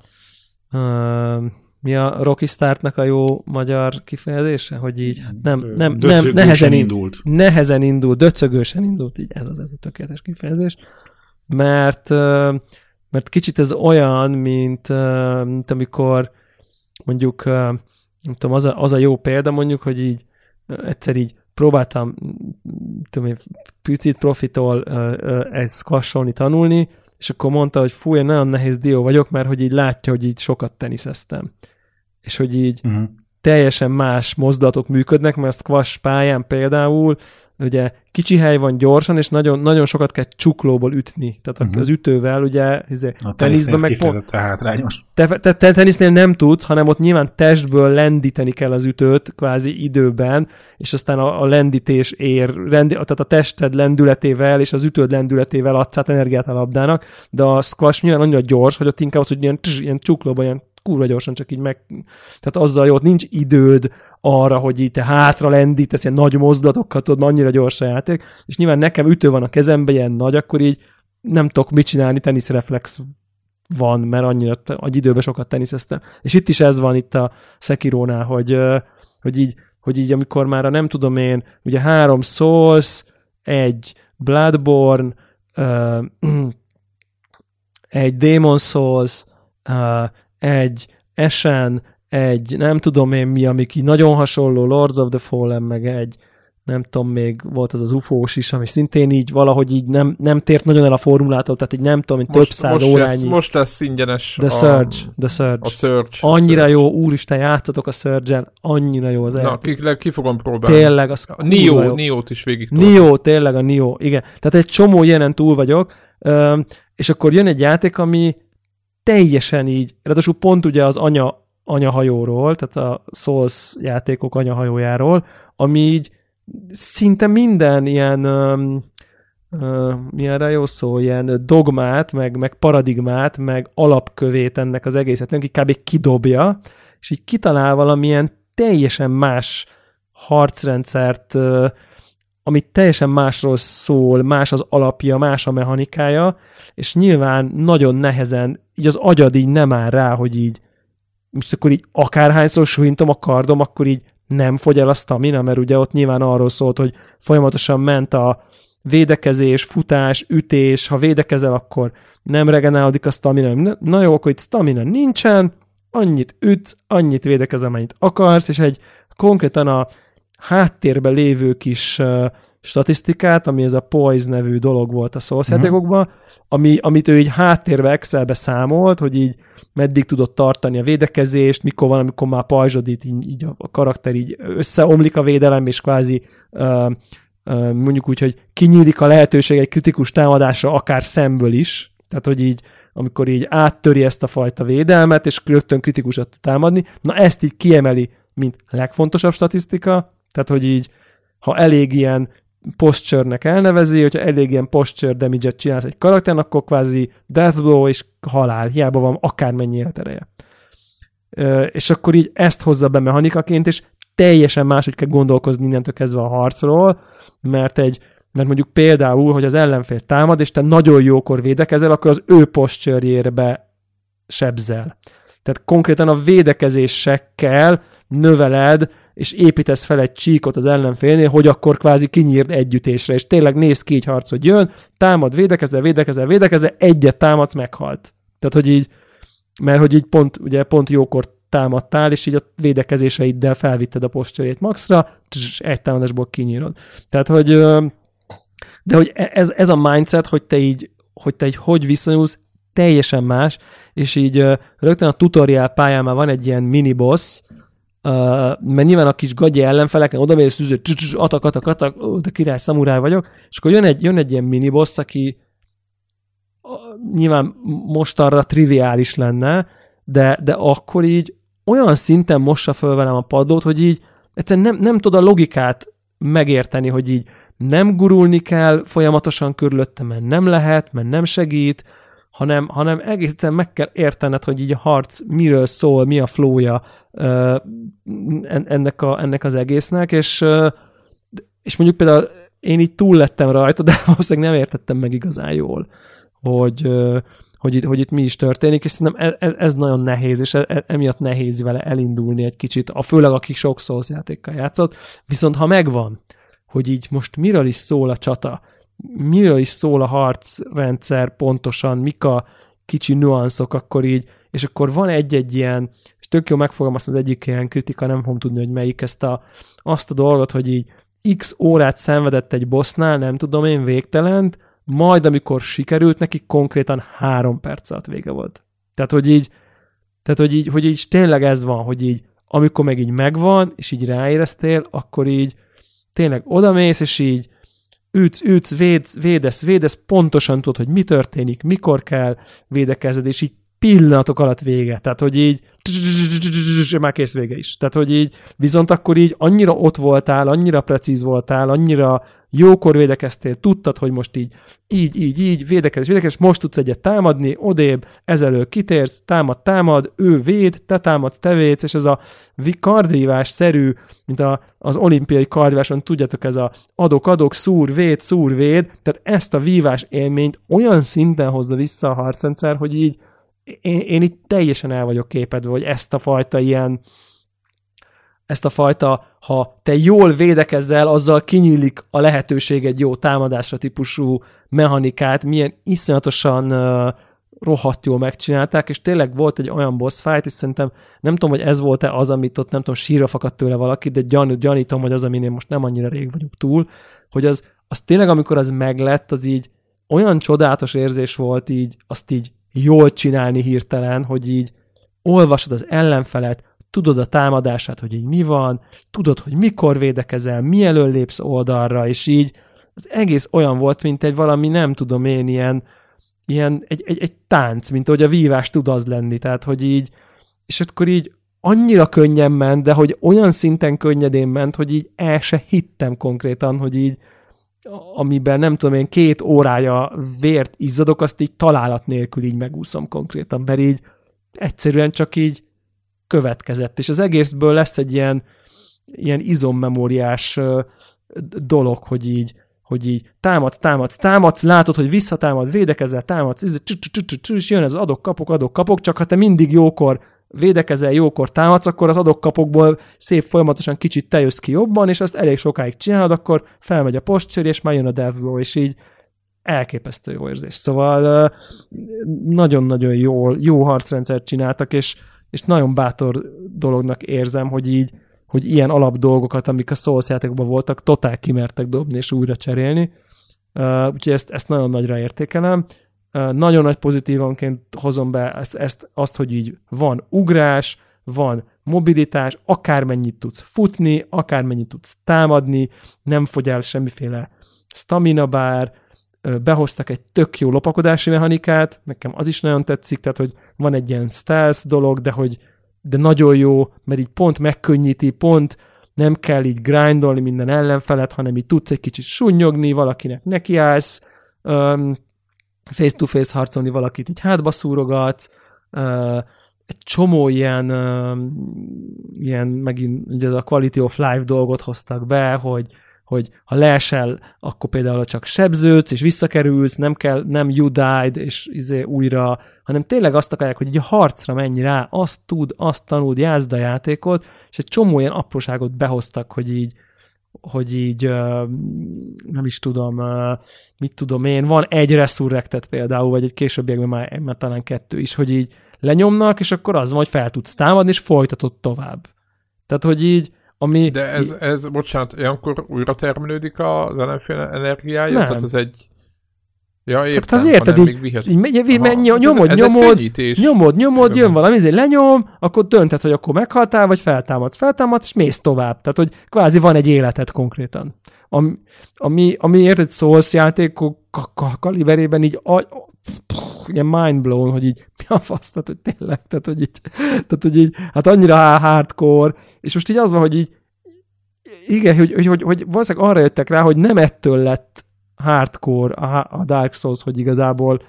uh, mi a Rocky Startnak a jó magyar kifejezése, hogy így hát nem, nem, nem nehezen indult. Nehezen indult, döcögősen indult, így ez az, ez a tökéletes kifejezés, mert, mert kicsit ez olyan, mint, mint amikor mondjuk nem tudom, az a, az a jó példa mondjuk, hogy így egyszer így próbáltam tudom én, picit profitól egy squasholni, tanulni, és akkor mondta, hogy fú, én nagyon nehéz dió vagyok, mert hogy így látja, hogy így sokat teniszeztem. És hogy így uh-huh. Teljesen más mozdulatok működnek, mert a squash pályán például ugye kicsi hely van gyorsan, és nagyon, nagyon sokat kell csuklóból ütni. Tehát uh-huh. az ütővel, ugye, izé, a teniszben meg pont... hátrányos. Te, te, te, tenisznél nem tudsz, hanem ott nyilván testből lendíteni kell az ütőt, kvázi időben, és aztán a, a lendítés ér, rendi, tehát a tested lendületével és az ütőd lendületével adsz át energiát a labdának, de a squash nyilván annyira gyors, hogy ott inkább az, hogy ilyen, ilyen csuklóban, ilyen kurva gyorsan csak így meg... Tehát azzal jó, nincs időd arra, hogy így te hátra lendítesz, ilyen nagy mozdulatokkal tudod, annyira gyors a játék, és nyilván nekem ütő van a kezembe, ilyen nagy, akkor így nem tudok mit csinálni, teniszreflex van, mert annyira egy időben sokat teniszeztem. És itt is ez van itt a Sekirónál, hogy, hogy így, hogy így amikor már a nem tudom én, ugye három Souls, egy Bloodborne, egy Demon Souls, egy Esen, egy nem tudom én mi, amik így nagyon hasonló, Lords of the Fallen, meg egy nem tudom, még volt az az ufós is, ami szintén így valahogy így nem, nem tért nagyon el a formulától, tehát így nem tudom, több száz most órányi. Lesz, most lesz ingyenes The a, Surge, The Surge. A Surge. Annyira a Surge. jó, úristen, játszatok a Surge-en, annyira jó az Na, ki, ki fogom próbálni. Tényleg, az a Nio, Nio-t is végig Nio, tényleg a Nio, igen. Tehát egy csomó ilyenen túl vagyok, és akkor jön egy játék, ami teljesen így, ráadásul pont ugye az anya anyahajóról, tehát a Souls játékok anyahajójáról, ami így szinte minden ilyen um, uh, milyen jó szó, ilyen dogmát, meg, meg paradigmát, meg alapkövét ennek az egészet, ki kb. kidobja, és így kitalál valamilyen teljesen más harcrendszert, uh, ami teljesen másról szól, más az alapja, más a mechanikája, és nyilván nagyon nehezen, így az agyad így nem áll rá, hogy így most akkor így akárhányszor suhintom a kardom, akkor így nem fogy el a stamina, mert ugye ott nyilván arról szólt, hogy folyamatosan ment a védekezés, futás, ütés, ha védekezel, akkor nem regenerálódik a stamina. Na jó, akkor itt stamina nincsen, annyit ütsz, annyit védekezel, amennyit akarsz, és egy konkrétan a háttérben lévő kis uh, statisztikát, ami ez a Poise nevű dolog volt a Souls uh-huh. játékokban, ami, amit ő így háttérbe Excelbe számolt, hogy így meddig tudott tartani a védekezést, mikor van, amikor már pajzsodít, így, így a karakter így összeomlik a védelem, és kvázi uh, uh, mondjuk úgy, hogy kinyílik a lehetőség egy kritikus támadásra, akár szemből is, tehát hogy így amikor így áttöri ezt a fajta védelmet, és rögtön kritikusat tud támadni, na ezt így kiemeli, mint legfontosabb statisztika, tehát hogy így ha elég ilyen posture-nek elnevezi, hogyha elég ilyen posture damage-et csinálsz egy karakternek, akkor kvázi death blow és halál, hiába van akármennyi életereje. És akkor így ezt hozza be mechanikaként, és teljesen máshogy kell gondolkozni innentől kezdve a harcról, mert egy mert mondjuk például, hogy az ellenfél támad, és te nagyon jókor védekezel, akkor az ő posture sebzel. Tehát konkrétan a védekezésekkel növeled és építesz fel egy csíkot az ellenfélnél, hogy akkor kvázi kinyírd együttésre, és tényleg néz ki így harc, hogy jön, támad, védekezel, védekezel, védekezel, egyet támadsz, meghalt. Tehát, hogy így, mert hogy így pont, ugye pont jókor támadtál, és így a védekezéseiddel felvitted a postörét maxra, és egy támadásból kinyírod. Tehát, hogy de hogy e, ez, ez a mindset, hogy te így, hogy te így hogy viszonyulsz, teljesen más, és így rögtön a tutorial pályán már van egy ilyen mini boss, Uh, mert nyilván a kis gagyi ellenfeleken oda mész, hogy atak, atak, atak, ó, de király, szamuráj vagyok, és akkor jön egy, jön egy ilyen miniboss, aki uh, nyilván most arra triviális lenne, de, de akkor így olyan szinten mossa föl velem a padlót, hogy így egyszerűen nem, nem tud a logikát megérteni, hogy így nem gurulni kell folyamatosan körülöttem, mert nem lehet, mert nem segít, hanem, hanem egész egyszerűen meg kell értened, hogy így a harc miről szól, mi a flója ennek, a, ennek az egésznek, és, és mondjuk például én így túl lettem rajta, de valószínűleg nem értettem meg igazán jól, hogy, hogy, itt, hogy itt mi is történik, és szerintem ez, ez nagyon nehéz, és e, e, emiatt nehéz vele elindulni egy kicsit, a főleg akik sok Souls játékkal játszott, viszont ha megvan, hogy így most miről is szól a csata, miről is szól a harcrendszer pontosan, mik a kicsi nuanszok, akkor így, és akkor van egy-egy ilyen, és tök jó megfogalmazni az egyik ilyen kritika, nem fogom tudni, hogy melyik ezt a, azt a dolgot, hogy így x órát szenvedett egy bossnál, nem tudom én, végtelent, majd amikor sikerült neki, konkrétan három perc alatt vége volt. Tehát, hogy így, tehát, hogy így, hogy így tényleg ez van, hogy így, amikor meg így megvan, és így ráéreztél, akkor így tényleg odamész, és így ütsz, ütsz, védsz, védesz, védesz, pontosan tudod, hogy mi történik, mikor kell védekezned, és így pillanatok alatt vége. Tehát, hogy így már kész vége is. Tehát, hogy így viszont akkor így annyira ott voltál, annyira precíz voltál, annyira jókor védekeztél, tudtad, hogy most így, így, így, így, védekezés, védekezés, most tudsz egyet támadni, odébb, ezelő kitérsz, támad, támad, ő véd, te támadsz, te védsz, és ez a kardvívás szerű, mint a, az olimpiai kardvíváson, tudjátok, ez a adok, adok, szúr, véd, szúr, véd, tehát ezt a vívás élményt olyan szinten hozza vissza a harcrendszer, hogy így én, én itt teljesen el vagyok képedve, hogy ezt a fajta ilyen, ezt a fajta, ha te jól védekezzel, azzal kinyílik a lehetőség egy jó támadásra típusú mechanikát, milyen iszonyatosan uh, rohadt jól megcsinálták, és tényleg volt egy olyan boss fight, és szerintem nem tudom, hogy ez volt-e az, amit ott nem tudom, sírva fakadt tőle valaki, de gyan, gyanítom, hogy az, aminél most nem annyira rég vagyunk túl, hogy az, az tényleg, amikor az meglett, az így olyan csodálatos érzés volt így, azt így jól csinálni hirtelen, hogy így olvasod az ellenfelet, tudod a támadását, hogy így mi van, tudod, hogy mikor védekezel, mielőtt lépsz oldalra, és így az egész olyan volt, mint egy valami, nem tudom én, ilyen, ilyen egy, egy, egy tánc, mint ahogy a vívás tud az lenni, tehát hogy így, és akkor így annyira könnyen ment, de hogy olyan szinten könnyedén ment, hogy így el se hittem konkrétan, hogy így amiben nem tudom én két órája vért izzadok, azt így találat nélkül így megúszom konkrétan, mert így egyszerűen csak így következett, és az egészből lesz egy ilyen, ilyen izommemóriás dolog, hogy így, hogy így támadsz, támadsz, támadsz, látod, hogy visszatámad, védekezel, támadsz, és jön ez adok, kapok, adok, kapok, csak ha te mindig jókor védekezel, jókor támadsz, akkor az adok kapokból szép folyamatosan kicsit te jössz ki jobban, és azt elég sokáig csinálod, akkor felmegy a posture, és már jön a devblow, és így elképesztő jó érzés. Szóval nagyon-nagyon jó, jó harcrendszert csináltak, és, és nagyon bátor dolognak érzem, hogy így, hogy ilyen alap dolgokat, amik a Souls játékokban voltak, totál kimertek dobni és újra cserélni. Úgyhogy ezt, ezt nagyon nagyra értékelem. Nagyon nagy pozitívonként hozom be ezt, ezt, azt, hogy így van ugrás, van mobilitás, akármennyit tudsz futni, akármennyit tudsz támadni, nem fogy el semmiféle stamina bár, behoztak egy tök jó lopakodási mechanikát, nekem az is nagyon tetszik, tehát hogy van egy ilyen stealth dolog, de hogy de nagyon jó, mert így pont megkönnyíti, pont nem kell így grindolni minden ellenfelet, hanem így tudsz egy kicsit sunnyogni, valakinek nekiállsz, um, face-to-face harcolni valakit így hátba szúrogatsz, egy csomó ilyen, ilyen megint ugye ez a quality of life dolgot hoztak be, hogy hogy ha leesel, akkor például csak sebződsz, és visszakerülsz, nem kell, nem you died, és izé újra, hanem tényleg azt akarják, hogy így a harcra menj rá, azt tud, azt tanuld, jázd a játékot, és egy csomó ilyen apróságot behoztak, hogy így, hogy így nem is tudom, mit tudom én, van egy resurrected például, vagy egy későbbiekben már, már talán kettő is, hogy így lenyomnak, és akkor az van, hogy fel tudsz támadni, és folytatod tovább. Tehát, hogy így ami... De ez, ez bocsánat, ilyenkor újra termelődik az ellenfél energiája? Nem. Tehát ez egy... Ja, értem, Tehát, érted, így, így megy, megy, nyomod, ez, nyomod, ez nyomod, nyomod, jön valami, ezért lenyom, akkor dönted, hogy akkor meghaltál, vagy feltámadsz, feltámadsz, és mész tovább. Tehát, hogy kvázi van egy életed konkrétan. Ami, ami, ami érted, Souls játékok kaliberében így a, ilyen mind blown, hogy így mi a fasz, tehát, hogy tényleg, tehát, hogy így, tehát, hogy így, hát annyira hardcore, és most így az van, hogy így, igen, hogy, hogy, hogy, hogy valószínűleg arra jöttek rá, hogy nem ettől lett hardcore a, Dark Souls, hogy igazából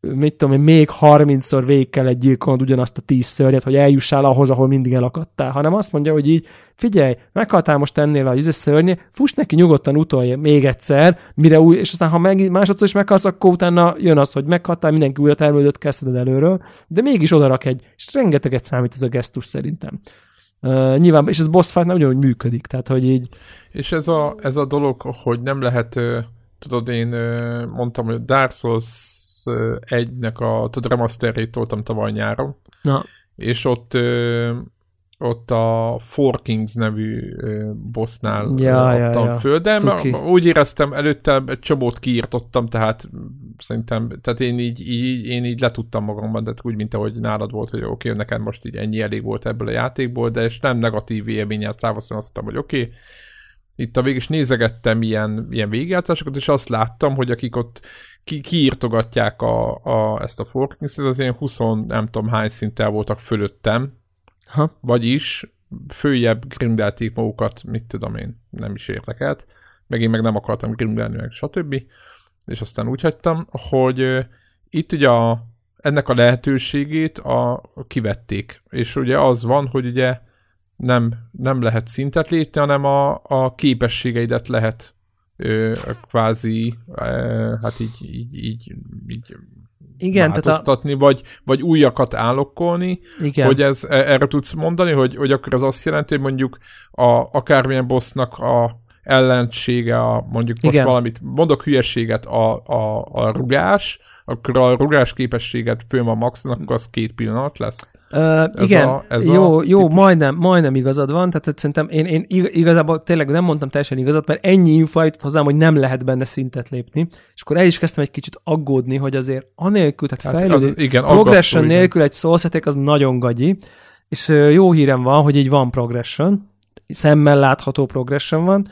mit tudom én, még 30-szor végig kell egy gyilkolnod ugyanazt a tíz szörnyet, hogy eljussál ahhoz, ahol mindig elakadtál, hanem azt mondja, hogy így, figyelj, meghaltál most ennél a izé szörnye, fuss neki nyugodtan utolja még egyszer, mire új, és aztán ha meg, másodszor is meghalsz, akkor utána jön az, hogy meghaltál, mindenki újra termelődött, kezdted előről, de mégis odarak egy, és rengeteget számít ez a gesztus szerintem. Uh, nyilván, és ez boss fight nem ugyanúgy működik, tehát hogy így... És ez a, ez a dolog, hogy nem lehet, tudod, én mondtam, hogy Dark Souls egynek a tudod, remasterét toltam tavaly nyáron, Na. és ott ott a Four Kings nevű bossnál ja, adtam ja, ja. föl, de Szuki. úgy éreztem, előtte egy csomót kiírtottam, tehát szerintem, tehát én így, így, én így letudtam magamban, de úgy, mint ahogy nálad volt, hogy oké, okay, neked most így ennyi elég volt ebből a játékból, de és nem negatív élménnyel távoztam, azt mondtam, hogy oké, okay, itt a végig is nézegettem ilyen, ilyen végigjátszásokat, és azt láttam, hogy akik ott ki, kiírtogatják a, a, ezt a Forkings, ez az én 20 nem tudom hány szinttel voltak fölöttem, ha. vagyis följebb grindelték magukat, mit tudom én, nem is érdekelt, meg én meg nem akartam grindelni, meg stb. És aztán úgy hagytam, hogy itt ugye a, ennek a lehetőségét a, kivették, és ugye az van, hogy ugye nem, nem lehet szintet lépni, hanem a, a képességeidet lehet ö, kvázi, ö, hát így, így, így, így igen, változtatni, tehát a... vagy, vagy újakat állokkolni, Igen. hogy ez, e, erre tudsz mondani, hogy, hogy akkor az azt jelenti, hogy mondjuk a, akármilyen bossnak a ellensége, a, mondjuk most Igen. valamit, mondok hülyeséget, a, a, a rugás, akkor a rugás képességet főm a maxon, akkor az két pillanat lesz. Uh, ez igen, a, ez jó, a jó majdnem, majdnem igazad van, tehát szerintem én, én igazából tényleg nem mondtam teljesen igazat, mert ennyi info jutott hozzám, hogy nem lehet benne szintet lépni, és akkor el is kezdtem egy kicsit aggódni, hogy azért anélkül, tehát hát fejlődni, az, igen, progression aggasztó, nélkül igen. egy szószeték az nagyon gagyi, és jó hírem van, hogy így van progression, szemmel látható progression van,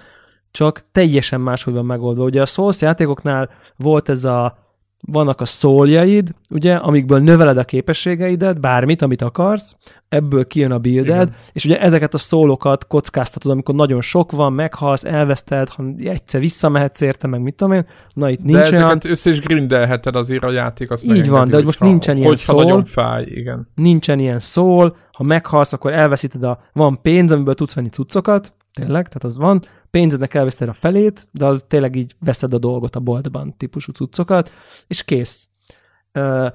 csak teljesen máshogy van megoldva. Ugye a Souls játékoknál volt ez a vannak a szóljaid, ugye, amikből növeled a képességeidet, bármit, amit akarsz, ebből kijön a builded, Igen. és ugye ezeket a szólokat kockáztatod, amikor nagyon sok van, meghalsz, elveszted, ha egyszer visszamehetsz érte, meg mit tudom én, na itt nincs de olyan... ezeket össze is grindelheted azért a játék, azt Így van, de hogy most nincsen ilyen szól. nagyon fáj, igen. Nincsen ilyen szól, ha meghalsz, akkor elveszíted a, van pénz, amiből tudsz venni cuccokat, tényleg, tehát az van, pénzednek elveszted a felét, de az tényleg így veszed a dolgot a boltban, típusú cuccokat, és kész.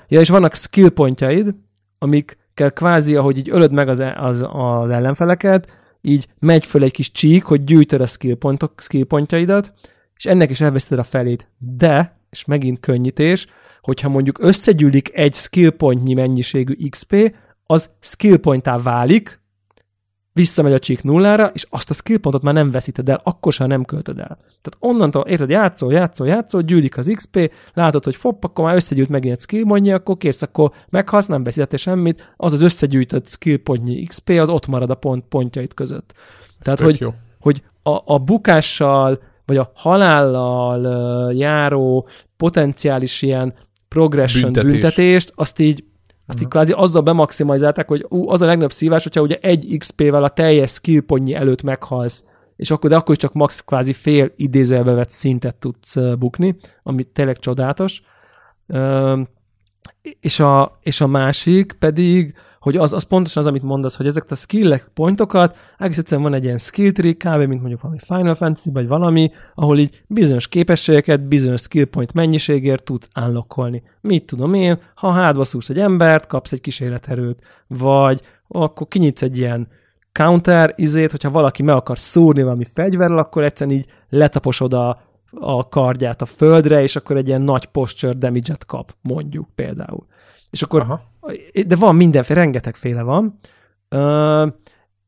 Ja, és vannak skill pontjaid, amikkel kvázi, ahogy így ölöd meg az, e, az, az ellenfeleket, így megy föl egy kis csík, hogy gyűjtöd a skill, pontok, skill pontjaidat, és ennek is elveszted a felét. De, és megint könnyítés, hogyha mondjuk összegyűlik egy skill pontnyi mennyiségű XP, az skill pointtá válik, visszamegy a csík nullára, és azt a skill pontot már nem veszíted el, akkor sem nem költöd el. Tehát onnantól, érted, játszol, játszol, játszol, gyűlik az XP, látod, hogy fopp, akkor már összegyűjt megint egy skill pontnyi, akkor kész, akkor meghalsz, nem veszítettél semmit, az az összegyűjtött skill pontnyi XP, az ott marad a pont, pontjait között. Ez Tehát, hogy, jó. hogy a, a bukással, vagy a halállal járó potenciális ilyen progression Büntetés. büntetést, azt így azt így kvázi azzal bemaximalizálták, hogy ú, az a legnagyobb szívás, hogyha ugye egy XP-vel a teljes skillpontnyi előtt meghalsz, és akkor, de akkor is csak max kvázi fél idézőjelbe vett szintet tudsz bukni, ami tényleg csodálatos. És a, és a másik pedig, hogy az, az pontosan az, amit mondasz, hogy ezeket a skillek pontokat, egész egyszerűen van egy ilyen skill tree, kb. mint mondjuk valami Final Fantasy, vagy valami, ahol így bizonyos képességeket, bizonyos skill point mennyiségért tudsz unlockolni. Mit tudom én, ha hátba szúrsz egy embert, kapsz egy kis életerőt, vagy akkor kinyitsz egy ilyen counter izét, hogyha valaki meg akar szúrni valami fegyverrel, akkor egyszerűen így letaposod a, a kardját a földre, és akkor egy ilyen nagy posture damage-et kap, mondjuk például. És akkor, Aha. De van mindenféle, rengetegféle van, uh,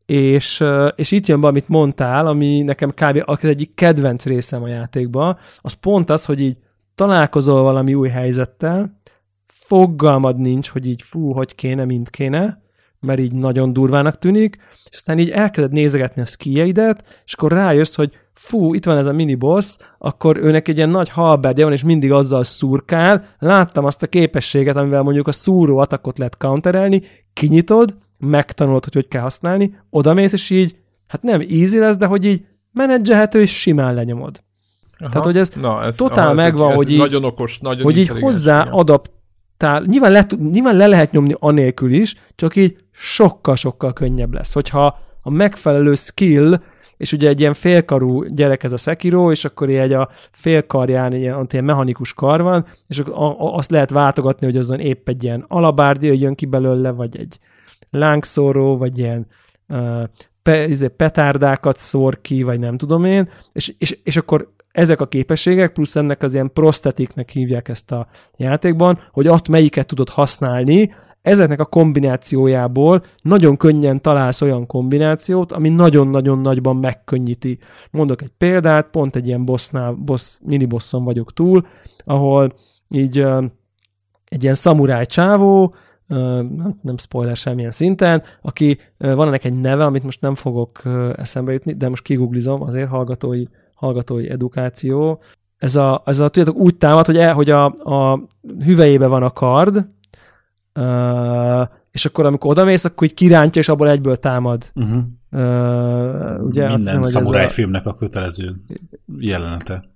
és, és itt jön be, amit mondtál, ami nekem kb. az egyik kedvenc részem a játékban, az pont az, hogy így találkozol valami új helyzettel, fogalmad nincs, hogy így fú, hogy kéne, mint kéne, mert így nagyon durvának tűnik, és aztán így elkezded nézegetni a skijeidet, és akkor rájössz, hogy fú, itt van ez a mini boss, akkor őnek egy ilyen nagy halberdje van, és mindig azzal szurkál. Láttam azt a képességet, amivel mondjuk a szúró atakot lehet counterelni, kinyitod, megtanulod, hogy hogy kell használni, odamész, és így, hát nem easy lesz, de hogy így menedzselhető, és simán lenyomod. Aha. Tehát, hogy ez, Na, ez totál aha, megvan, ez hogy így, nagyon okos, nagyon hogy így hozzá adaptál, nyilván le, nyilván le lehet nyomni anélkül is, csak így sokkal-sokkal könnyebb lesz. Hogyha a megfelelő skill és ugye egy ilyen félkarú gyerek ez a Sekiro, és akkor egy a félkarján ilyen, ilyen mechanikus kar van, és azt lehet váltogatni, hogy azon épp egy ilyen alabárdia jön ki belőle, vagy egy lángszóró, vagy ilyen uh, pe, izé, petárdákat szór ki, vagy nem tudom én, és, és, és akkor ezek a képességek, plusz ennek az ilyen prostetiknek hívják ezt a játékban, hogy ott melyiket tudod használni, ezeknek a kombinációjából nagyon könnyen találsz olyan kombinációt, ami nagyon-nagyon nagyban megkönnyíti. Mondok egy példát, pont egy ilyen bossnál, boss, mini bosson vagyok túl, ahol így egy ilyen szamuráj csávó, nem, nem spoiler semmilyen szinten, aki van ennek egy neve, amit most nem fogok eszembe jutni, de most kiguglizom, azért hallgatói, hallgatói edukáció. Ez a, ez a tudjátok, úgy támad, hogy, el, hogy a, a hüvelyébe van a kard, Uh, és akkor amikor odamész, akkor így kirántja, és abból egyből támad. Uh-huh. Uh, ugye Minden hiszem, szamuráj a... filmnek a kötelező jelenete.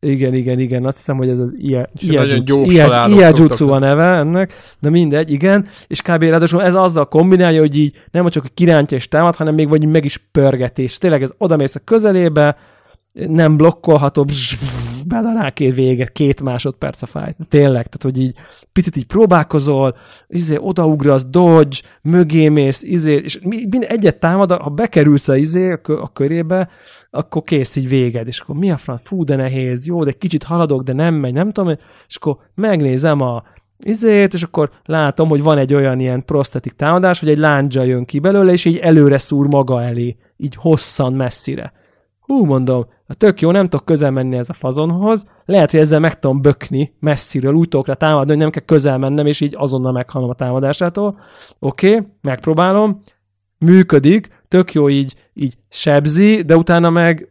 Igen, igen, igen. Azt hiszem, hogy ez az Iajutsu a neve ennek, de mindegy, igen. És kb. ráadásul ez azzal kombinálja, hogy így nem csak kirántja és támad, hanem még vagy meg is pörgetés. Tényleg ez odamész a közelébe, nem blokkolható, bzz, bzz, bedarál két vége, két másodperc a fájt. Tényleg, tehát hogy így picit így próbálkozol, izé, odaugrasz, dodge, mögé mész, izé, és mind egyet támad, ha bekerülsz a, izé, a, a körébe, akkor kész így véged, és akkor mi a franc, fú, de nehéz, jó, de kicsit haladok, de nem megy, nem tudom, és akkor megnézem a izét, és akkor látom, hogy van egy olyan ilyen prostetik támadás, hogy egy lándzsa jön ki belőle, és így előre szúr maga elé, így hosszan, messzire. Hú, mondom, a tök jó, nem tudok közel menni ez a fazonhoz, lehet, hogy ezzel meg tudom bökni messziről, úgy tudok rá támadni, hogy nem kell közel mennem, és így azonnal meghalom a támadásától. Oké, okay, megpróbálom, működik, tök jó így, így sebzi, de utána meg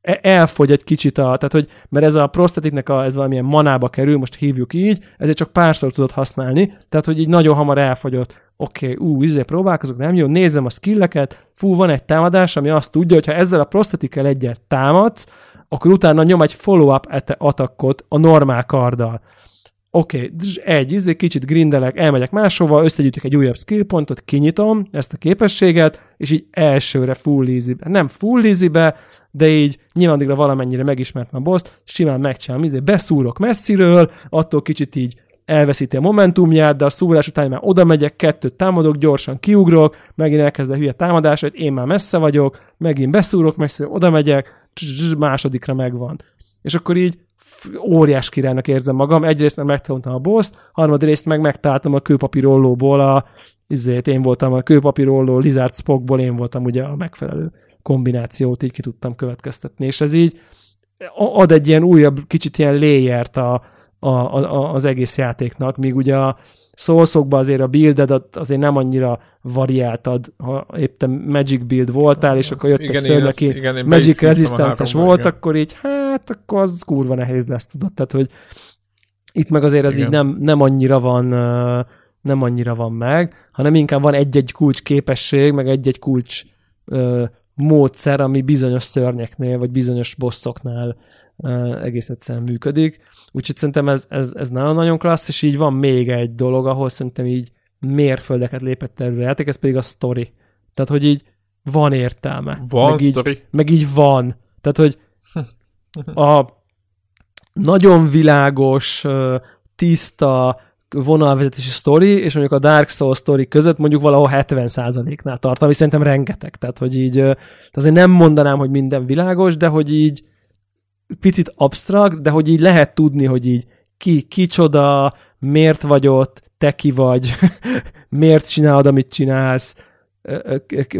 e, elfogy egy kicsit a, tehát hogy, mert ez a prostatiknek a, ez valamilyen manába kerül, most hívjuk így, ezért csak párszor tudod használni, tehát hogy így nagyon hamar elfogyott. Oké, okay, ú, izé próbálkozok, nem jó, nézem a skilleket, fú, van egy támadás, ami azt tudja, hogy ha ezzel a prostatikkel egyet támadsz, akkor utána nyom egy follow-up attackot a normál karddal. Oké, okay, egy, izé, kicsit grindelek, elmegyek máshova, összegyűjtök egy újabb skill pontot, kinyitom ezt a képességet, és így elsőre full easy Nem full easy de így nyilván valamennyire megismertem a boss simán megcsinálom, izé, beszúrok messziről, attól kicsit így elveszíti a momentumját, de a szúrás után már oda megyek, kettőt támadok, gyorsan kiugrok, megint elkezd a hülye támadás, hogy én már messze vagyok, megint beszúrok, messziről oda megyek, másodikra megvan. És akkor így óriás királynak érzem magam. Egyrészt mert megtanultam a boss harmadrészt meg megtaláltam a kőpapírollóból a izét, én voltam a kőpapírolló, Lizard Spockból én voltam ugye a megfelelő kombinációt, így ki tudtam következtetni, és ez így ad egy ilyen újabb, kicsit ilyen layert a, a, a, az egész játéknak, míg ugye a szószokban azért a builded azért nem annyira variáltad, ha éppen Magic build voltál, és akkor jött igen, a szörny, aki Magic resistance volt, igen. akkor így, hát akkor az kurva nehéz lesz, tudod, tehát, hogy itt meg azért ez igen. így nem, nem annyira van nem annyira van meg, hanem inkább van egy-egy kulcs képesség, meg egy-egy kulcs ö, módszer, ami bizonyos szörnyeknél, vagy bizonyos bosszoknál egész egyszerűen működik. Úgyhogy szerintem ez, ez, ez nagyon-nagyon klassz, és így van még egy dolog, ahol szerintem így mérföldeket lépett előre játék, ez pedig a story. Tehát, hogy így van értelme. Van meg story. Így, meg így van. Tehát, hogy a nagyon világos, tiszta, vonalvezetési sztori, és mondjuk a Dark Souls sztori között mondjuk valahol 70%-nál tart, ami szerintem rengeteg. Tehát, hogy így, azért nem mondanám, hogy minden világos, de hogy így picit absztrakt, de hogy így lehet tudni, hogy így ki, kicsoda, miért vagy ott, te ki vagy, miért csinálod, amit csinálsz,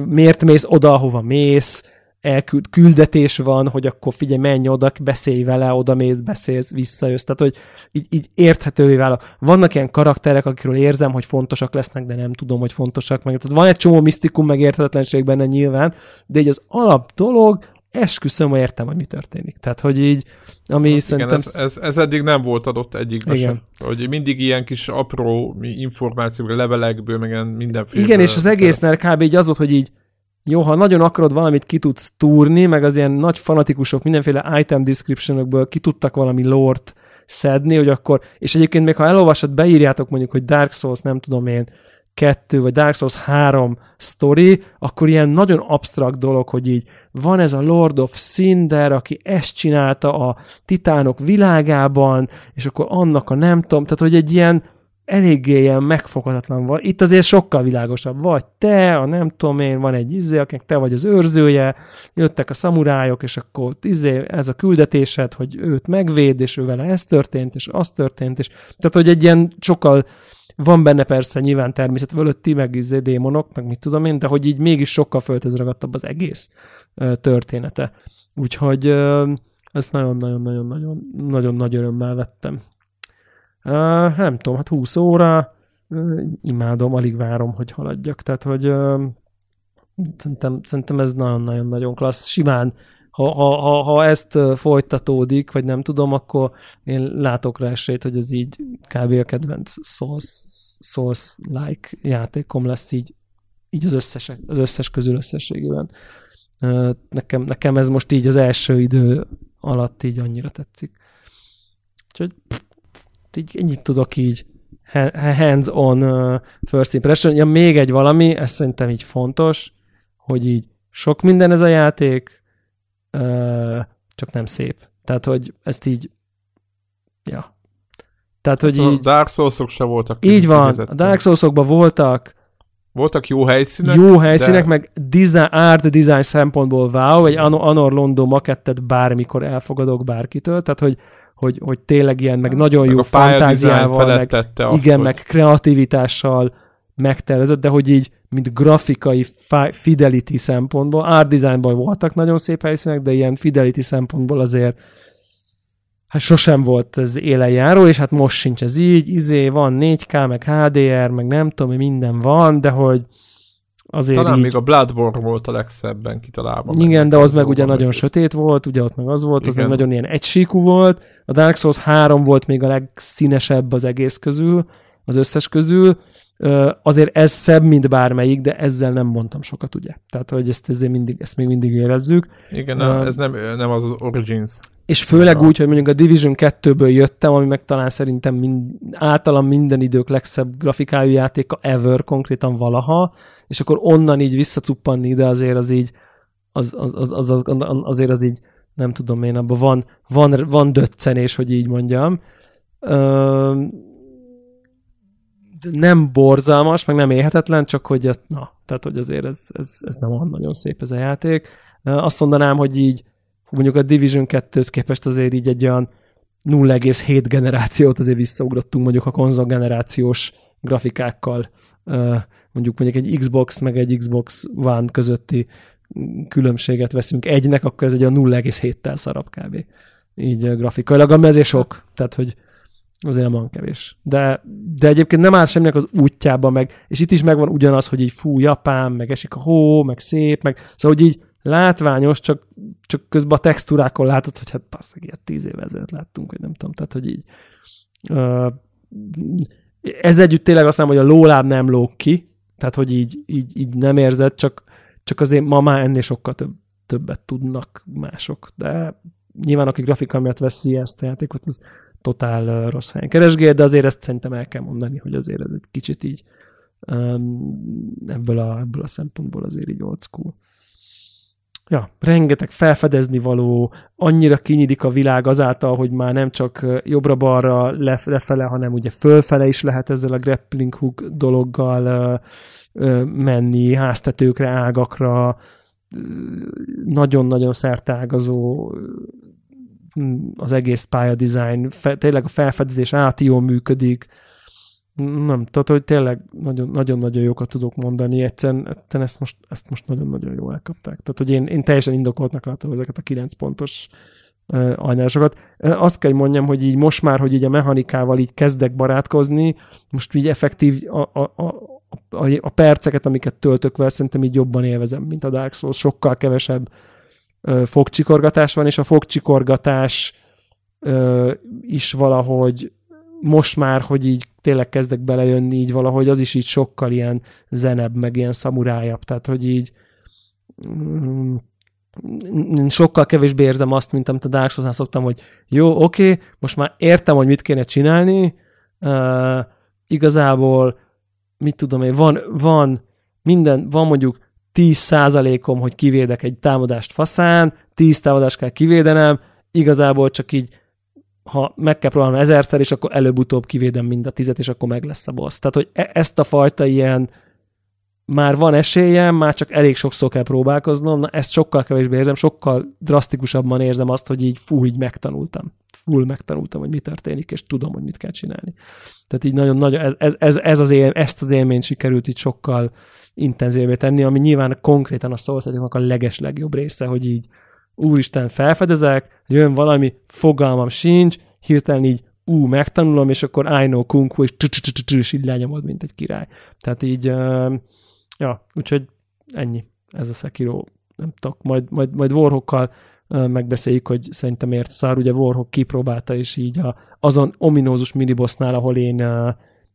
miért mész oda, ahova mész, elküld, küldetés van, hogy akkor figyelj, menj oda, beszélj vele, oda mész, beszélsz, visszajössz. Tehát, hogy így, így érthetővé válik. Vannak ilyen karakterek, akikről érzem, hogy fontosak lesznek, de nem tudom, hogy fontosak meg. Tehát van egy csomó misztikum, meg érthetetlenség benne nyilván, de így az alap dolog, esküszöm, hogy értem, hogy mi történik. Tehát, hogy így, ami hát szerintem... Igen, ez, ez, ez, eddig nem volt adott egyikbe igen. sem. Hogy mindig ilyen kis apró információk, levelekből, meg mindenféle... Igen, és az egésznél kb. így az volt, hogy így jó, ha nagyon akarod valamit ki tudsz túrni, meg az ilyen nagy fanatikusok mindenféle item descriptionokból ki tudtak valami lort szedni, hogy akkor, és egyébként még ha elolvasod, beírjátok mondjuk, hogy Dark Souls, nem tudom én, 2 vagy Dark Souls 3 story, akkor ilyen nagyon absztrakt dolog, hogy így van ez a Lord of Cinder, aki ezt csinálta a titánok világában, és akkor annak a nem tudom, tehát hogy egy ilyen eléggé ilyen megfoghatatlan van. Itt azért sokkal világosabb. Vagy te, a nem tudom én, van egy izé, akinek te vagy az őrzője, jöttek a szamurájok, és akkor izé, ez a küldetésed, hogy őt megvéd, és ő vele ez történt, és az történt, és tehát, hogy egy ilyen sokkal van benne persze nyilván természet fölötti, meg izé démonok, meg mit tudom én, de hogy így mégis sokkal földhöz ragadtabb az egész ö, története. Úgyhogy ö, ezt nagyon-nagyon-nagyon-nagyon nagyon nagy örömmel vettem. Nem tudom, hát 20 óra, uh, imádom, alig várom, hogy haladjak. Tehát, hogy szerintem, szerintem ez nagyon-nagyon-nagyon klassz. Simán, ha, ha, ha, ha ezt folytatódik, vagy nem tudom, akkor én látok rá esélyt, hogy ez így kb. a kedvenc Souls-like játékom lesz így, így az, összes, az összes közül összességében. Nekem, nekem ez most így az első idő alatt így annyira tetszik. Úgyhogy pff, így ennyit tudok így hands-on first impression. Ja, még egy valami, ez szerintem így fontos, hogy így sok minden ez a játék, csak nem szép. Tehát, hogy ezt így, ja. Tehát, hogy hát így... A Dark Souls-ok se voltak. Így van, a Dark Souls-okban voltak voltak jó helyszínek. Jó helyszínek, de... meg design, art design szempontból wow, egy Anor Londo makettet bármikor elfogadok bárkitől, tehát hogy hogy, hogy tényleg ilyen, meg nagyon meg jó fantáziával, meg, azt, igen, hogy... meg kreativitással megtervezett, de hogy így, mint grafikai fidelity szempontból, art designban voltak nagyon szép helyszínek, de ilyen fidelity szempontból azért hát sosem volt ez élen járó, és hát most sincs ez így, izé van 4K, meg HDR, meg nem tudom, minden van, de hogy azért Talán így... még a Bloodborne volt a legszebben kitalálva. Igen, de az meg ugye nagyon sötét volt, ugye ott meg az volt, az meg nagyon ilyen egysíkú volt. A Dark Souls 3 volt még a legszínesebb az egész közül, az összes közül. Azért ez szebb, mint bármelyik, de ezzel nem mondtam sokat, ugye? Tehát, hogy ezt, ezért mindig, ezt még mindig érezzük. Igen, nem, ez nem, nem az az Origins. És főleg úgy, hogy mondjuk a Division 2-ből jöttem, ami meg talán szerintem mind, általam minden idők legszebb grafikájú játéka ever, konkrétan valaha, és akkor onnan így visszacuppanni ide azért az így, az, az, az, az, az, azért az így, nem tudom én, abban van, van, van döccenés, hogy így mondjam. Ö, nem borzalmas, meg nem élhetetlen, csak hogy na, tehát hogy azért ez, ez, ez nem olyan nagyon szép ez a játék. Azt mondanám, hogy így mondjuk a Division 2-höz képest azért így egy olyan 0,7 generációt azért visszaugrottunk mondjuk a konzol generációs grafikákkal mondjuk mondjuk egy Xbox meg egy Xbox One közötti különbséget veszünk egynek, akkor ez egy a 0,7-tel szarab kb. Így grafikailag, ami ezért sok. Tehát, hogy azért van kevés. De, de egyébként nem áll semminek az útjába meg, és itt is megvan ugyanaz, hogy így fú, Japán, meg esik a hó, meg szép, meg szóval, hogy így látványos, csak, csak közben a textúrákon látod, hogy hát passzak, ilyet tíz éve ezelőtt láttunk, hogy nem tudom, tehát, hogy így uh, ez együtt tényleg azt mondom, hogy a lóláb nem lóg ki, tehát, hogy így, így, így nem érzed, csak, csak azért ma már ennél sokkal több, többet tudnak mások, de nyilván aki grafika miatt veszi ezt a játékot, az totál rossz helyen keresgél, de azért ezt szerintem el kell mondani, hogy azért ez egy kicsit így ebből, a, ebből a szempontból azért így old school. Ja, rengeteg felfedezni való, annyira kinyílik a világ azáltal, hogy már nem csak jobbra-balra lefele, hanem ugye fölfele is lehet ezzel a grappling hook dologgal menni, háztetőkre, ágakra, nagyon-nagyon szertágazó az egész pályadizájn, tényleg a felfedezés át jól működik, nem, tehát hogy tényleg nagyon-nagyon jókat tudok mondani, egyszerűen, egyszerűen ezt, most, ezt most nagyon-nagyon jól elkapták. Tehát, hogy én, én teljesen indokoltnak látom ezeket a 9 pontos uh, ajánlásokat. Azt kell, mondjam, hogy így most már, hogy így a mechanikával így kezdek barátkozni, most így effektív a, a, a, a, a perceket, amiket töltök vele, szerintem így jobban élvezem, mint a Dark Souls. Sokkal kevesebb fogcsikorgatás van, és a fogcsikorgatás is valahogy most már, hogy így tényleg kezdek belejönni így valahogy, az is így sokkal ilyen zenebb, meg ilyen szamurájabb, tehát hogy így mm, sokkal kevésbé érzem azt, mint amit a Dark souls szoktam, hogy jó, oké, most már értem, hogy mit kéne csinálni, igazából, mit tudom én, van, van minden, van mondjuk 10 om hogy kivédek egy támadást faszán, 10 támadást kell kivédenem, igazából csak így ha meg kell próbálnom ezerszer, és akkor előbb-utóbb kivédem mind a tizet, és akkor meg lesz a boss. Tehát, hogy e- ezt a fajta ilyen már van esélyem, már csak elég sokszor kell próbálkoznom, na ezt sokkal kevésbé érzem, sokkal drasztikusabban érzem azt, hogy így fú, így megtanultam. Full megtanultam, hogy mi történik, és tudom, hogy mit kell csinálni. Tehát így nagyon nagy, ez, ez, ez az él, ezt az élményt sikerült így sokkal intenzívvé tenni, ami nyilván konkrétan a szószatiknak a leges legjobb része, hogy így úristen, felfedezek, jön valami, fogalmam sincs, hirtelen így ú, megtanulom, és akkor I know kung fu, és és így lenyomod, mint egy király. Tehát így, ja, úgyhogy ennyi. Ez a Sekiro. Nem tudok, majd, majd, majd Warhawkkal megbeszéljük, hogy szerintem miért szár. Ugye Warhawk kipróbálta, és így a, azon ominózus minibossnál, ahol én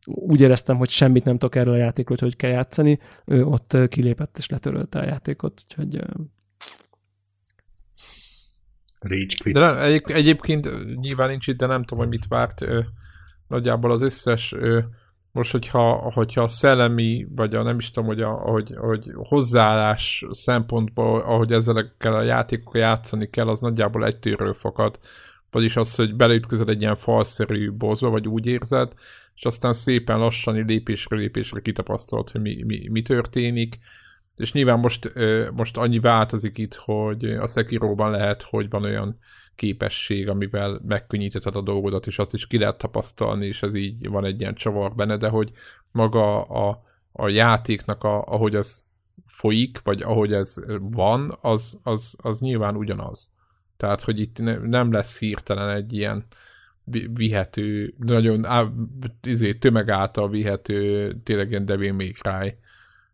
úgy éreztem, hogy semmit nem tudok erről a játékról, hogy kell játszani, ő ott kilépett és letörölte a játékot, úgyhogy Rage quit. De egy, egyébként nyilván nincs itt, de nem tudom, hogy mit várt. Ö, nagyjából az összes, ö, most hogyha, hogyha a szellemi, vagy a nem is tudom, hogy, a, hogy, hogy hozzáállás szempontból, ahogy ezzel a játékokkal játszani kell, az nagyjából egy tűről fakad. Vagyis az, hogy beleütközöd egy ilyen falszerű bozba, vagy úgy érzed, és aztán szépen lassan lépésről lépésre kitapasztalod, hogy mi, mi, mi történik és nyilván most, most annyi változik itt, hogy a Sekiroban lehet, hogy van olyan képesség, amivel megkönnyítheted a dolgodat, és azt is ki lehet tapasztalni, és ez így van egy ilyen csavar benne, de hogy maga a, a játéknak, a, ahogy ez folyik, vagy ahogy ez van, az, az, az nyilván ugyanaz. Tehát, hogy itt ne, nem lesz hirtelen egy ilyen vihető, nagyon á, izé, tömeg által vihető, tényleg ilyen Devil May Cry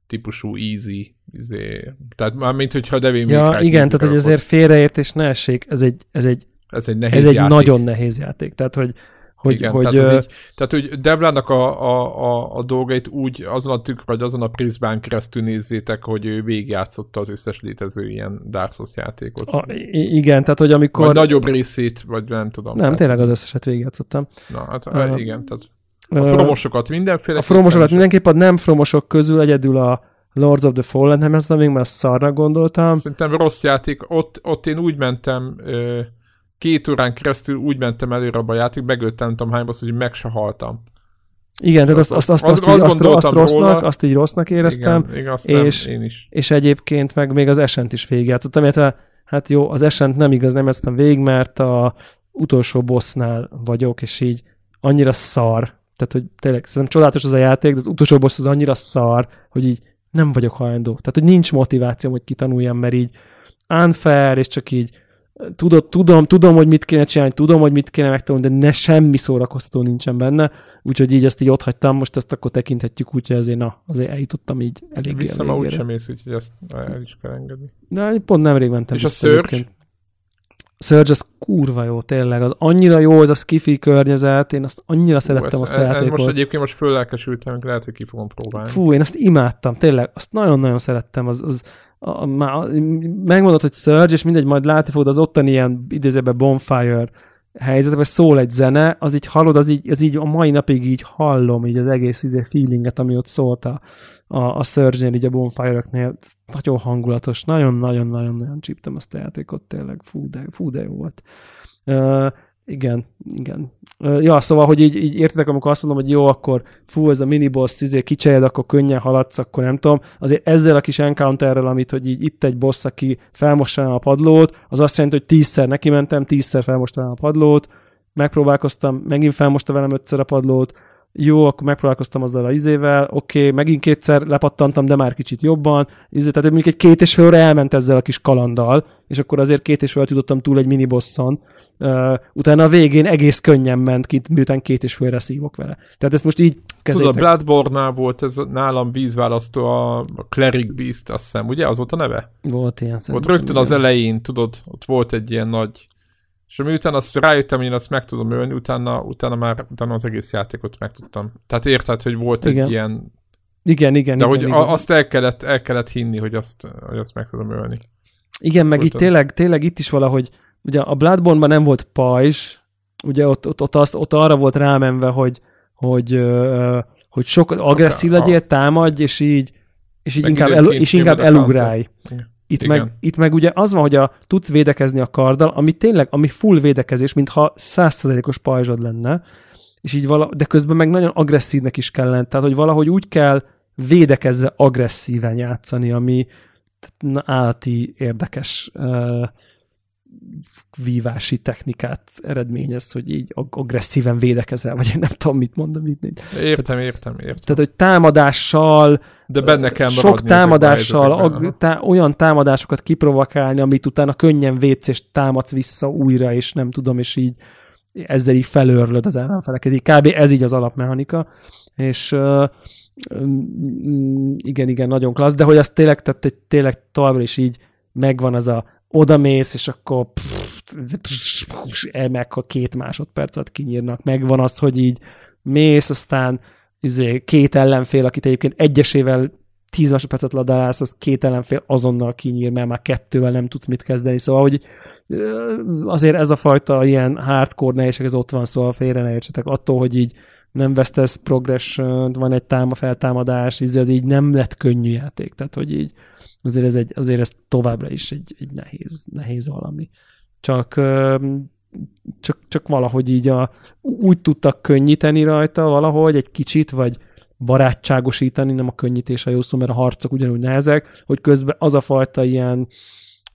típusú easy, izé, tehát már mint hogyha Devil Ja, igen, tehát hogy azért félreértés ne essék, ez egy, ez egy, ez egy, nehéz ez egy játék. nagyon nehéz játék, tehát hogy hogy, Igen, hogy, tehát, így, tehát, hogy Deblának a, a, a, a dolgait úgy azon a tükk, vagy azon a prizmán keresztül nézzétek, hogy ő végigjátszotta az összes létező ilyen Dark Souls játékot. A, igen, tehát hogy amikor... Vagy nagyobb részét, vagy nem tudom. Nem, tehát... tényleg az összeset végigjátszottam. Na, hát uh, igen, tehát a fromosokat mindenféle. A fromosokat mindenképp, a nem fromosok közül egyedül a Lords of the Fallen, nem ezt még már szarra gondoltam. Szerintem rossz játék. Ott, ott én úgy mentem, két órán keresztül úgy mentem előre abba a játék, megöltem, nem tudom hányba, hogy meg se haltam. Igen, tehát azt, azt, azt, azt, azt, azt, azt rossznak, róla. azt így rossznak éreztem, igen, igen, és, nem, én is. és egyébként meg még az Esent is végigjátszottam, illetve hát jó, az Esent nem igaz, nem játszottam végig, mert a utolsó bossnál vagyok, és így annyira szar, tehát hogy tényleg szerintem csodálatos az a játék, de az utolsó boss az annyira szar, hogy így nem vagyok hajlandó. Tehát, hogy nincs motivációm, hogy kitanuljam, mert így unfair, és csak így tudod, tudom, tudom, hogy mit kéne csinálni, tudom, hogy mit kéne megtanulni, de ne semmi szórakoztató nincsen benne, úgyhogy így ezt így ott hagytam, most ezt akkor tekinthetjük, úgyhogy azért na, azért eljutottam így elég Vissza ma úgysem mész, úgyhogy ezt el is kell engedni. De pont nemrég mentem. És a Surge? Surge az kurva jó, tényleg. Az annyira jó, ez a skifi környezet, én azt annyira szerettem Ú, azt a játékot. Most egyébként most föllelkesültem, lehet, hogy ki fogom próbálni. Fú, én azt imádtam, tényleg, azt nagyon-nagyon szerettem, az, az a, már megmondod, hogy Surge, és mindegy, majd látni fogod az ottani ilyen idézőben bonfire helyzetben szól egy zene, az így hallod, az így, az így a mai napig így hallom, így az egész izé feelinget, ami ott szólt a, a, a Surge-nél, így a bonfire-öknél. Nagyon hangulatos, nagyon-nagyon-nagyon-nagyon csíptem azt a játékot, tényleg, fú de, fú de jó volt. Uh, igen, igen. Ja, szóval, hogy így, így értitek, amikor azt mondom, hogy jó, akkor fú, ez a miniboss, izé, kicsejed, akkor könnyen haladsz, akkor nem tudom. Azért ezzel a kis encounterrel, amit, hogy így itt egy boss, aki felmossa a padlót, az azt jelenti, hogy tízszer neki mentem, tízszer felmosta a padlót, megpróbálkoztam, megint felmosta velem ötször a padlót, jó, akkor megpróbálkoztam azzal a izével, oké, okay, megint kétszer lepattantam, de már kicsit jobban, izé, tehát mondjuk egy két és fél elment ezzel a kis kalanddal, és akkor azért két és fél tudottam túl egy minibosson, uh, utána a végén egész könnyen ment ki, miután két és félre szívok vele. Tehát ezt most így kezeljétek. Tudod, a Bloodborne-nál volt ez nálam vízválasztó a Cleric Beast, azt hiszem, ugye? Az volt a neve? Volt ilyen Volt rögtön az elején, tudod, ott volt egy ilyen nagy és miután azt rájöttem, hogy én azt meg tudom ölni, utána, utána már utána az egész játékot meg tudtam. Tehát érted, hogy volt igen. egy ilyen... Igen, igen, De igen, hogy igen. azt el kellett, el kellett hinni, hogy azt, hogy azt meg tudom ölni. Igen, meg itt tényleg, tényleg itt is valahogy, ugye a Bloodborne-ban nem volt pajzs, ugye ott, ott, ott, azt, ott arra volt rámenve, hogy, hogy, hogy sok agresszív legyél, támadj, és így, és így inkább, el, és inkább elugrálj. Itt meg, itt meg ugye az van, hogy a, tudsz védekezni a karddal, ami tényleg, ami full védekezés, mintha százszerzelékos pajzsod lenne, és így vala, de közben meg nagyon agresszívnek is kell lenni, tehát hogy valahogy úgy kell védekezve agresszíven játszani, ami állati érdekes uh, vívási technikát eredményez, hogy így agresszíven védekezel, vagy én nem tudom, mit mondom. Mit, értem, tehát, értem, értem. Tehát, hogy támadással, de benne kell sok támadással, ag, tá, olyan támadásokat kiprovokálni, amit utána könnyen vécsz, és támadsz vissza újra, és nem tudom, és így ezzel így felőrlöd az ellenfeleket. Így kb. ez így az alapmechanika, és uh, igen, igen, nagyon klassz, de hogy az tényleg, tehát tényleg továbbra is így megvan az a odamész, és akkor meg a két másodpercet kinyírnak. Megvan az, hogy így mész, aztán izé, két ellenfél, akit egyébként egyesével tíz másodpercet ladálsz, az két ellenfél azonnal kinyír, mert már kettővel nem tudsz mit kezdeni. Szóval, hogy azért ez a fajta ilyen hardcore nehézség, ez ott van, szóval félre ne értsetek. Attól, hogy így nem vesztesz progression van egy táma feltámadás, izé, az így nem lett könnyű játék. Tehát, hogy így azért ez, egy, azért ez továbbra is egy, egy nehéz, nehéz valami. Csak, csak, csak valahogy így a, úgy tudtak könnyíteni rajta valahogy egy kicsit, vagy barátságosítani, nem a könnyítés a jó szó, mert a harcok ugyanúgy nehezek, hogy közben az a fajta ilyen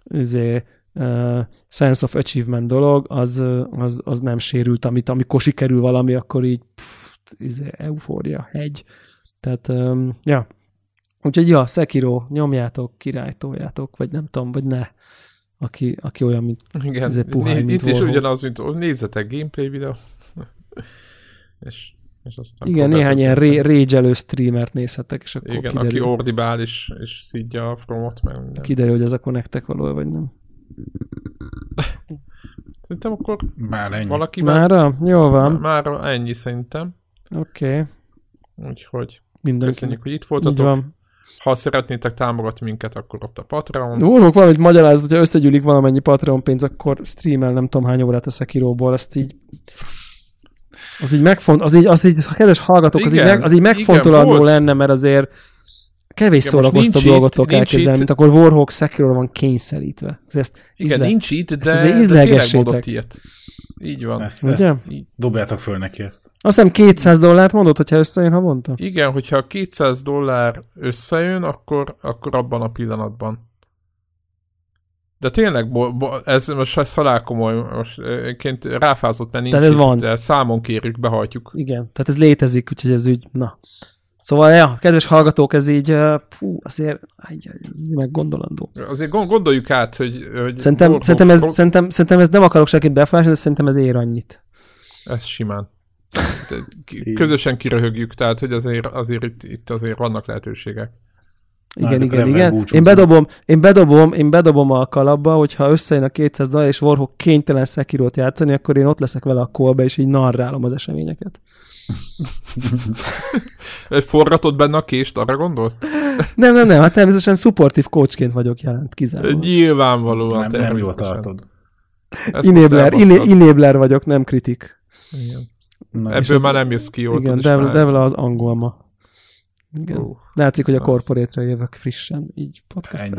azért, uh, sense of achievement dolog, az, az, az nem sérült, amit amikor sikerül valami, akkor így pff, izé, eufória, hegy. Tehát, um, ja, Úgyhogy ja, Sekiro, nyomjátok, királytoljátok, vagy nem tudom, vagy ne. Aki, aki olyan, mint Igen, ez puhány, mint itt is ugyanaz, mint nézzetek gameplay videó. és És aztán Igen, néhány ilyen rage streamert nézhettek, és akkor Igen, kiderül. aki ordibál is, és szidja a fromot, meg minden. Kiderül, hogy ez akkor nektek való, vagy nem. Szerintem akkor már ennyi. valaki Mára? Jó van. Már, már ennyi szerintem. Oké. Okay. Úgyhogy Mindenki. köszönjük, hogy itt voltatok. Így van. Ha szeretnétek támogatni minket, akkor ott a Patreon. Úrok, valamit magyaráz, hogyha összegyűlik valamennyi Patreon pénz, akkor streamel nem tudom hány órát a Sekiroból, ezt így az így megfont, az így, az így, ha kedves hallgatók, az, igen, így, meg, az így megfontolandó lenne, mert azért kevés szórakoztabb dolgot tudok elképzelni, mint akkor Warhawk Sekiro van kényszerítve. Ezt igen, ízle, nincs itt, de, ezt de tényleg mondott ilyet. Így van. Ezt, Ugye? ezt dobjátok föl neki ezt. Azt hiszem 200 dollárt mondott, hogyha összejön havonta? Igen, hogyha 200 dollár összejön, akkor, akkor abban a pillanatban. De tényleg, bo, bo, ez most ez halálkomoly, most egyébként ráfázott, mert nincs ez itt, van. de számon kérjük, behajtjuk. Igen, tehát ez létezik, úgyhogy ez úgy, na. Szóval, ja, kedves hallgatók, ez így, fú, azért, ez így meggondolandó. Azért gondoljuk át, hogy... hogy szerintem, hol, szerintem, ez, hol... szerintem, szerintem ez nem akarok senkit befolyásolni, de szerintem ez ér annyit. Ez simán. Közösen kiröhögjük, tehát, hogy azért, azért itt, itt azért vannak lehetőségek. Igen, hát, igen, igen. Én bedobom, én, bedobom, én bedobom a kalapba, hogyha összejön a 200 dollár, és Warhawk kénytelen Sekirót játszani, akkor én ott leszek vele a kolba, és így narrálom az eseményeket. Egy forgatott benne a kést, arra gondolsz? nem, nem, nem, hát természetesen supportív coachként vagyok jelent, kizárólag. Nyilvánvalóan. Nem, nem jól tartod. Inébler, iné, inébler vagyok, nem kritik. Igen. Na, Ebből már nem jössz ki jól. Igen, Devla, Devla az angol ma. Igen. Uh, Látszik, hogy a korporétre jövök frissen, így podcast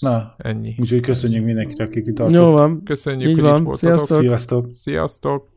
Na, ennyi. Úgyhogy köszönjük mindenkire, akik itt Jó van. Köszönjük, így hogy van. itt voltatok. Sziasztok. Sziasztok.